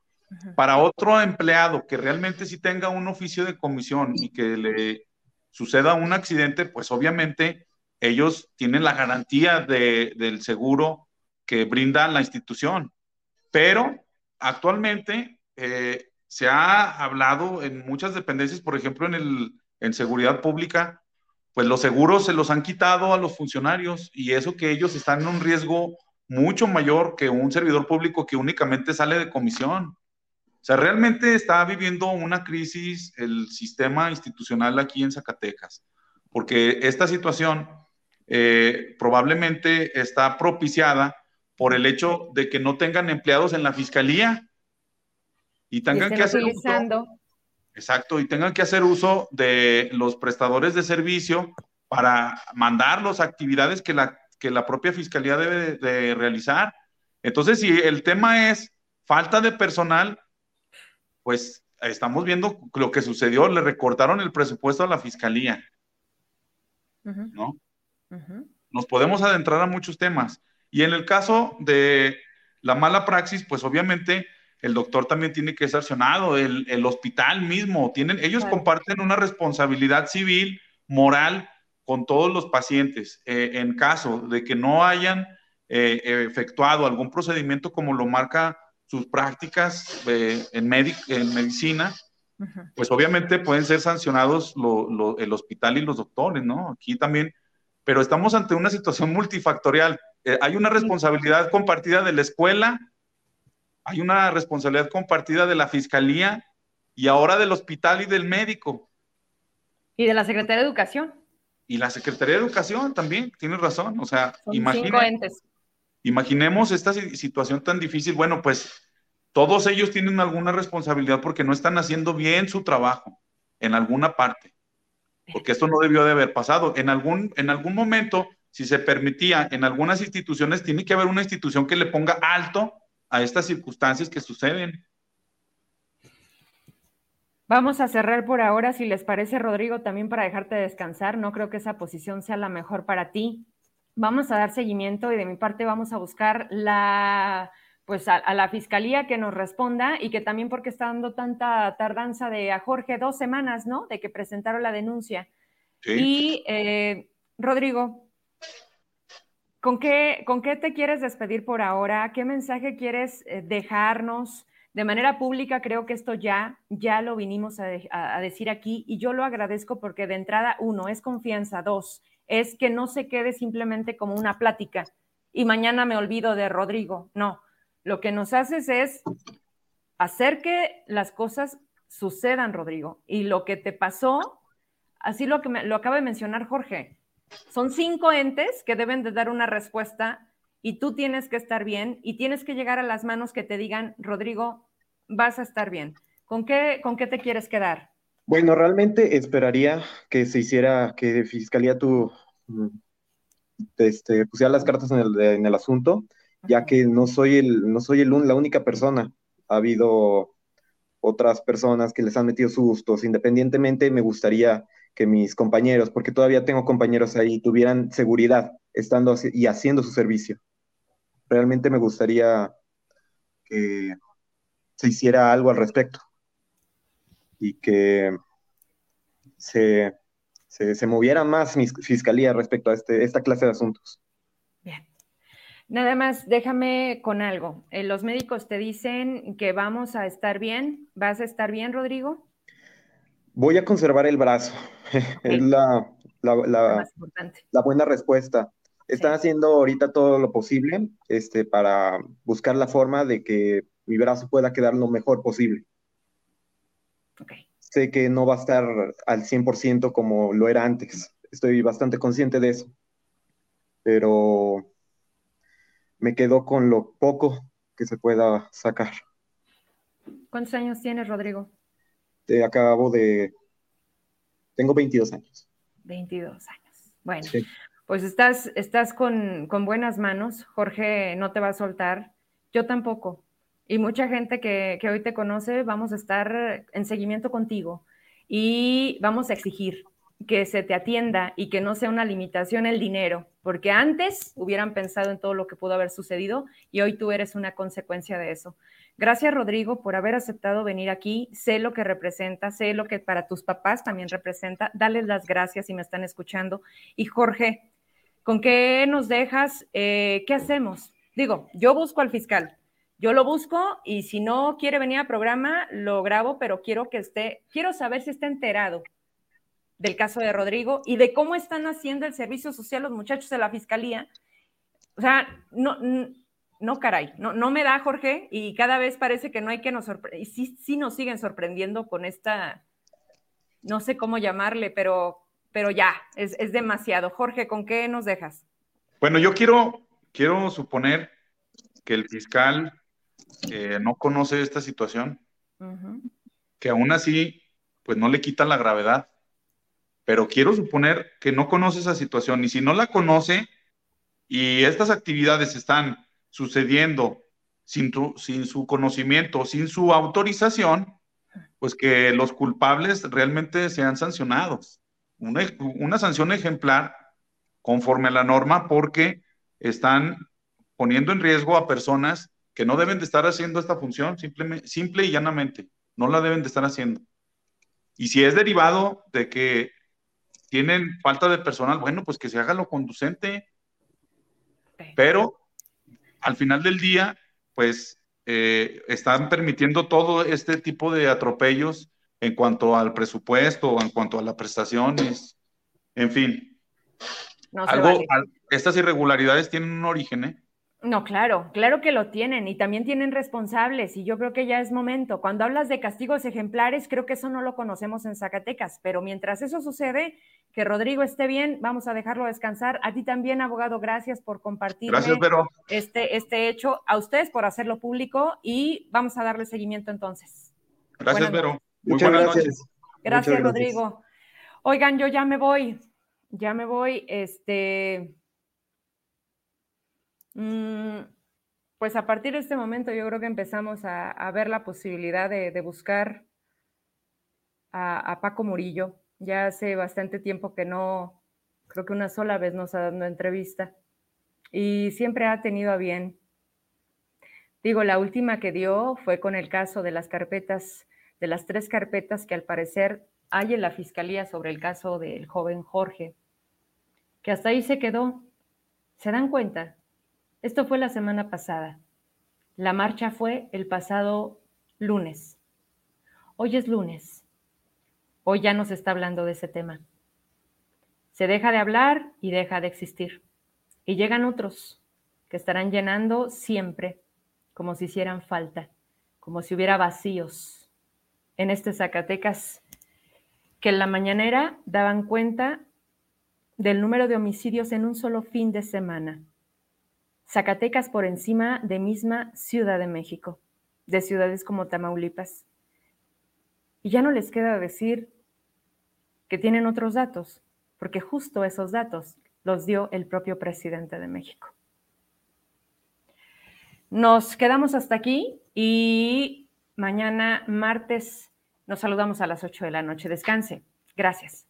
Para otro empleado que realmente sí tenga un oficio de comisión y que le suceda un accidente, pues obviamente ellos tienen la garantía del seguro que brinda la institución. Pero actualmente eh, se ha hablado en muchas dependencias, por ejemplo, en, el, en seguridad pública, pues los seguros se los han quitado a los funcionarios y eso que ellos están en un riesgo mucho mayor que un servidor público que únicamente sale de comisión. O sea, realmente está viviendo una crisis el sistema institucional aquí en Zacatecas, porque esta situación eh, probablemente está propiciada por el hecho de que no tengan empleados en la fiscalía y tengan que hacer uso, exacto, y tengan que hacer uso de los prestadores de servicio para mandar las actividades que la, que la propia fiscalía debe de realizar. Entonces, si el tema es falta de personal, pues estamos viendo lo que sucedió, le recortaron el presupuesto a la fiscalía, ¿no? Nos podemos adentrar a muchos temas. Y en el caso de la mala praxis, pues obviamente el doctor también tiene que ser sancionado, el, hospital mismo, tienen, ellos comparten una responsabilidad civil, moral, con todos los pacientes. Eh, en caso de que no hayan eh, efectuado algún procedimiento como lo marca sus prácticas eh, en, en medicina, pues obviamente pueden ser sancionados el hospital y los doctores, ¿no? Aquí también, pero estamos ante una situación multifactorial. Eh, hay una responsabilidad compartida de la escuela, hay una responsabilidad compartida de la fiscalía y ahora del hospital y del médico. Y de la Secretaría de Educación. Y la Secretaría de Educación también, tienes razón. O sea, imagínate Imaginemos esta situación tan difícil. Bueno, pues todos ellos tienen alguna responsabilidad porque no están haciendo bien su trabajo en alguna parte. Porque esto no debió de haber pasado. En algún, en algún momento, si se permitía, en algunas instituciones tiene que haber una institución que le ponga alto a estas circunstancias que suceden. Vamos a cerrar por ahora, si les parece, Rodrigo, también para dejarte descansar. No creo que esa posición sea la mejor para ti vamos a dar seguimiento y de mi parte vamos a buscar la pues a, la fiscalía que nos responda y que también porque está dando tanta tardanza de a Jorge dos semanas, ¿no? De que presentaron la denuncia. Y eh, Rodrigo, ¿con qué, ¿con qué te quieres despedir por ahora? ¿Qué mensaje quieres eh, dejarnos? De manera pública, creo que esto ya, ya lo vinimos a, a decir aquí y yo lo agradezco porque de entrada, uno, es confianza, dos, es que no se quede simplemente como una plática y mañana me olvido de Rodrigo. No, lo que nos haces es hacer que las cosas sucedan, Rodrigo. Y lo que te pasó, así lo que lo acaba de mencionar Jorge, son cinco entes que deben de dar una respuesta y tú tienes que estar bien y tienes que llegar a las manos que te digan, Rodrigo, vas a estar bien. ¿Con qué, con qué te quieres quedar? Bueno, realmente esperaría que se hiciera, que Fiscalía tu, mm, este, pusiera las cartas en el, en el asunto, ya que no soy, el, no soy el, la única persona. Ha habido otras personas que les han metido sustos. Independientemente, me gustaría que mis compañeros, porque todavía tengo compañeros ahí, tuvieran seguridad estando y haciendo su servicio. Realmente me gustaría que se hiciera algo al respecto y que se, se, moviera más mi fiscalía respecto a este, esta clase de asuntos. Bien. Nada más, déjame con algo. Eh, los médicos te dicen que vamos a estar bien. ¿Vas a estar bien, Rodrigo? Voy a conservar el brazo. (laughs) es la, la, la, buena respuesta. Están haciendo ahorita todo lo posible este, para buscar la forma de que mi brazo pueda quedar lo mejor posible. Okay. Sé que no va a estar al 100% como lo era antes. Estoy bastante consciente de eso. Pero me quedo con lo poco que se pueda sacar. ¿Cuántos años tienes, Rodrigo? Te acabo de... Tengo 22 años. 22 años. Bueno, pues estás, estás con, con buenas manos. Jorge no te va a soltar. Yo tampoco. Y mucha gente que, hoy te conoce, vamos a estar en seguimiento contigo y vamos a exigir que se te atienda y que no sea una limitación el dinero, porque antes hubieran pensado en todo lo que pudo haber sucedido y hoy tú eres una consecuencia de eso. Gracias, Rodrigo, por haber aceptado venir aquí. Sé lo que representa, sé lo que para tus papás también representa. Dale las gracias si me están escuchando. Y Jorge, ¿con qué nos dejas? Eh, ¿Qué hacemos? Digo, yo busco al fiscal, yo lo busco y si no quiere venir al programa, lo grabo, pero quiero que esté, quiero saber si está enterado del caso de Rodrigo y de cómo están haciendo el servicio social los muchachos de la fiscalía. O sea, no, no, caray, no, no me da, Jorge, y cada vez parece que no hay que nos sorprender, sí, sí nos siguen sorprendiendo con esta, no sé cómo llamarle, pero, pero ya, es, es demasiado. Jorge, ¿con qué nos dejas? Bueno, yo quiero, quiero suponer que el fiscal que no conoce esta situación, que aún así, pues no le quita la gravedad. Pero quiero suponer que no conoce esa situación y si no la conoce y estas actividades están sucediendo sin, sin su conocimiento, sin su autorización, pues que los culpables realmente sean sancionados. Una, una sanción ejemplar conforme a la norma porque están poniendo en riesgo a personas que no deben de estar haciendo esta función simple, simple y llanamente, no la deben de estar haciendo. Y si es derivado de que tienen falta de personal, bueno, pues que se haga lo conducente, pero al final del día, pues eh, están permitiendo todo este tipo de atropellos en cuanto al presupuesto, en cuanto a las prestaciones, en fin. algo, estas irregularidades tienen un origen, ¿eh? No, claro, claro que lo tienen y también tienen responsables y yo creo que ya es momento. Cuando hablas de castigos ejemplares, creo que eso no lo conocemos en Zacatecas, pero mientras eso sucede, que Rodrigo esté bien, vamos a dejarlo descansar. A ti también, abogado, gracias por compartir este, este hecho, a ustedes por hacerlo público y vamos a darle seguimiento entonces. Gracias, Vero. Muy buenas gracias. noches. Gracias, Rodrigo. Oigan, yo ya me voy, ya me voy, este pues a partir de este momento yo creo que empezamos a, ver la posibilidad de, buscar a, Paco Murillo. Ya hace bastante tiempo que no, creo que una sola vez nos ha dado entrevista y siempre ha tenido a bien. Digo, la última que dio fue con el caso de las carpetas, de las tres carpetas que al parecer hay en la fiscalía sobre el caso del joven Jorge, que hasta ahí se quedó ¿Se dan cuenta? Esto fue la semana pasada. La marcha fue el pasado lunes. Hoy es lunes. Hoy ya no se está hablando de ese tema. Se deja de hablar y deja de existir. Y llegan otros que estarán llenando siempre, como si hicieran falta, como si hubiera vacíos en este Zacatecas, que en la mañanera daban cuenta del número de homicidios en un solo fin de semana. Zacatecas por encima de misma Ciudad de México, de ciudades como Tamaulipas. Y ya no les queda decir que tienen otros datos, porque justo esos datos los dio el propio presidente de México. Nos quedamos hasta aquí y mañana martes nos saludamos a las 8 de la noche. Descanse. Gracias.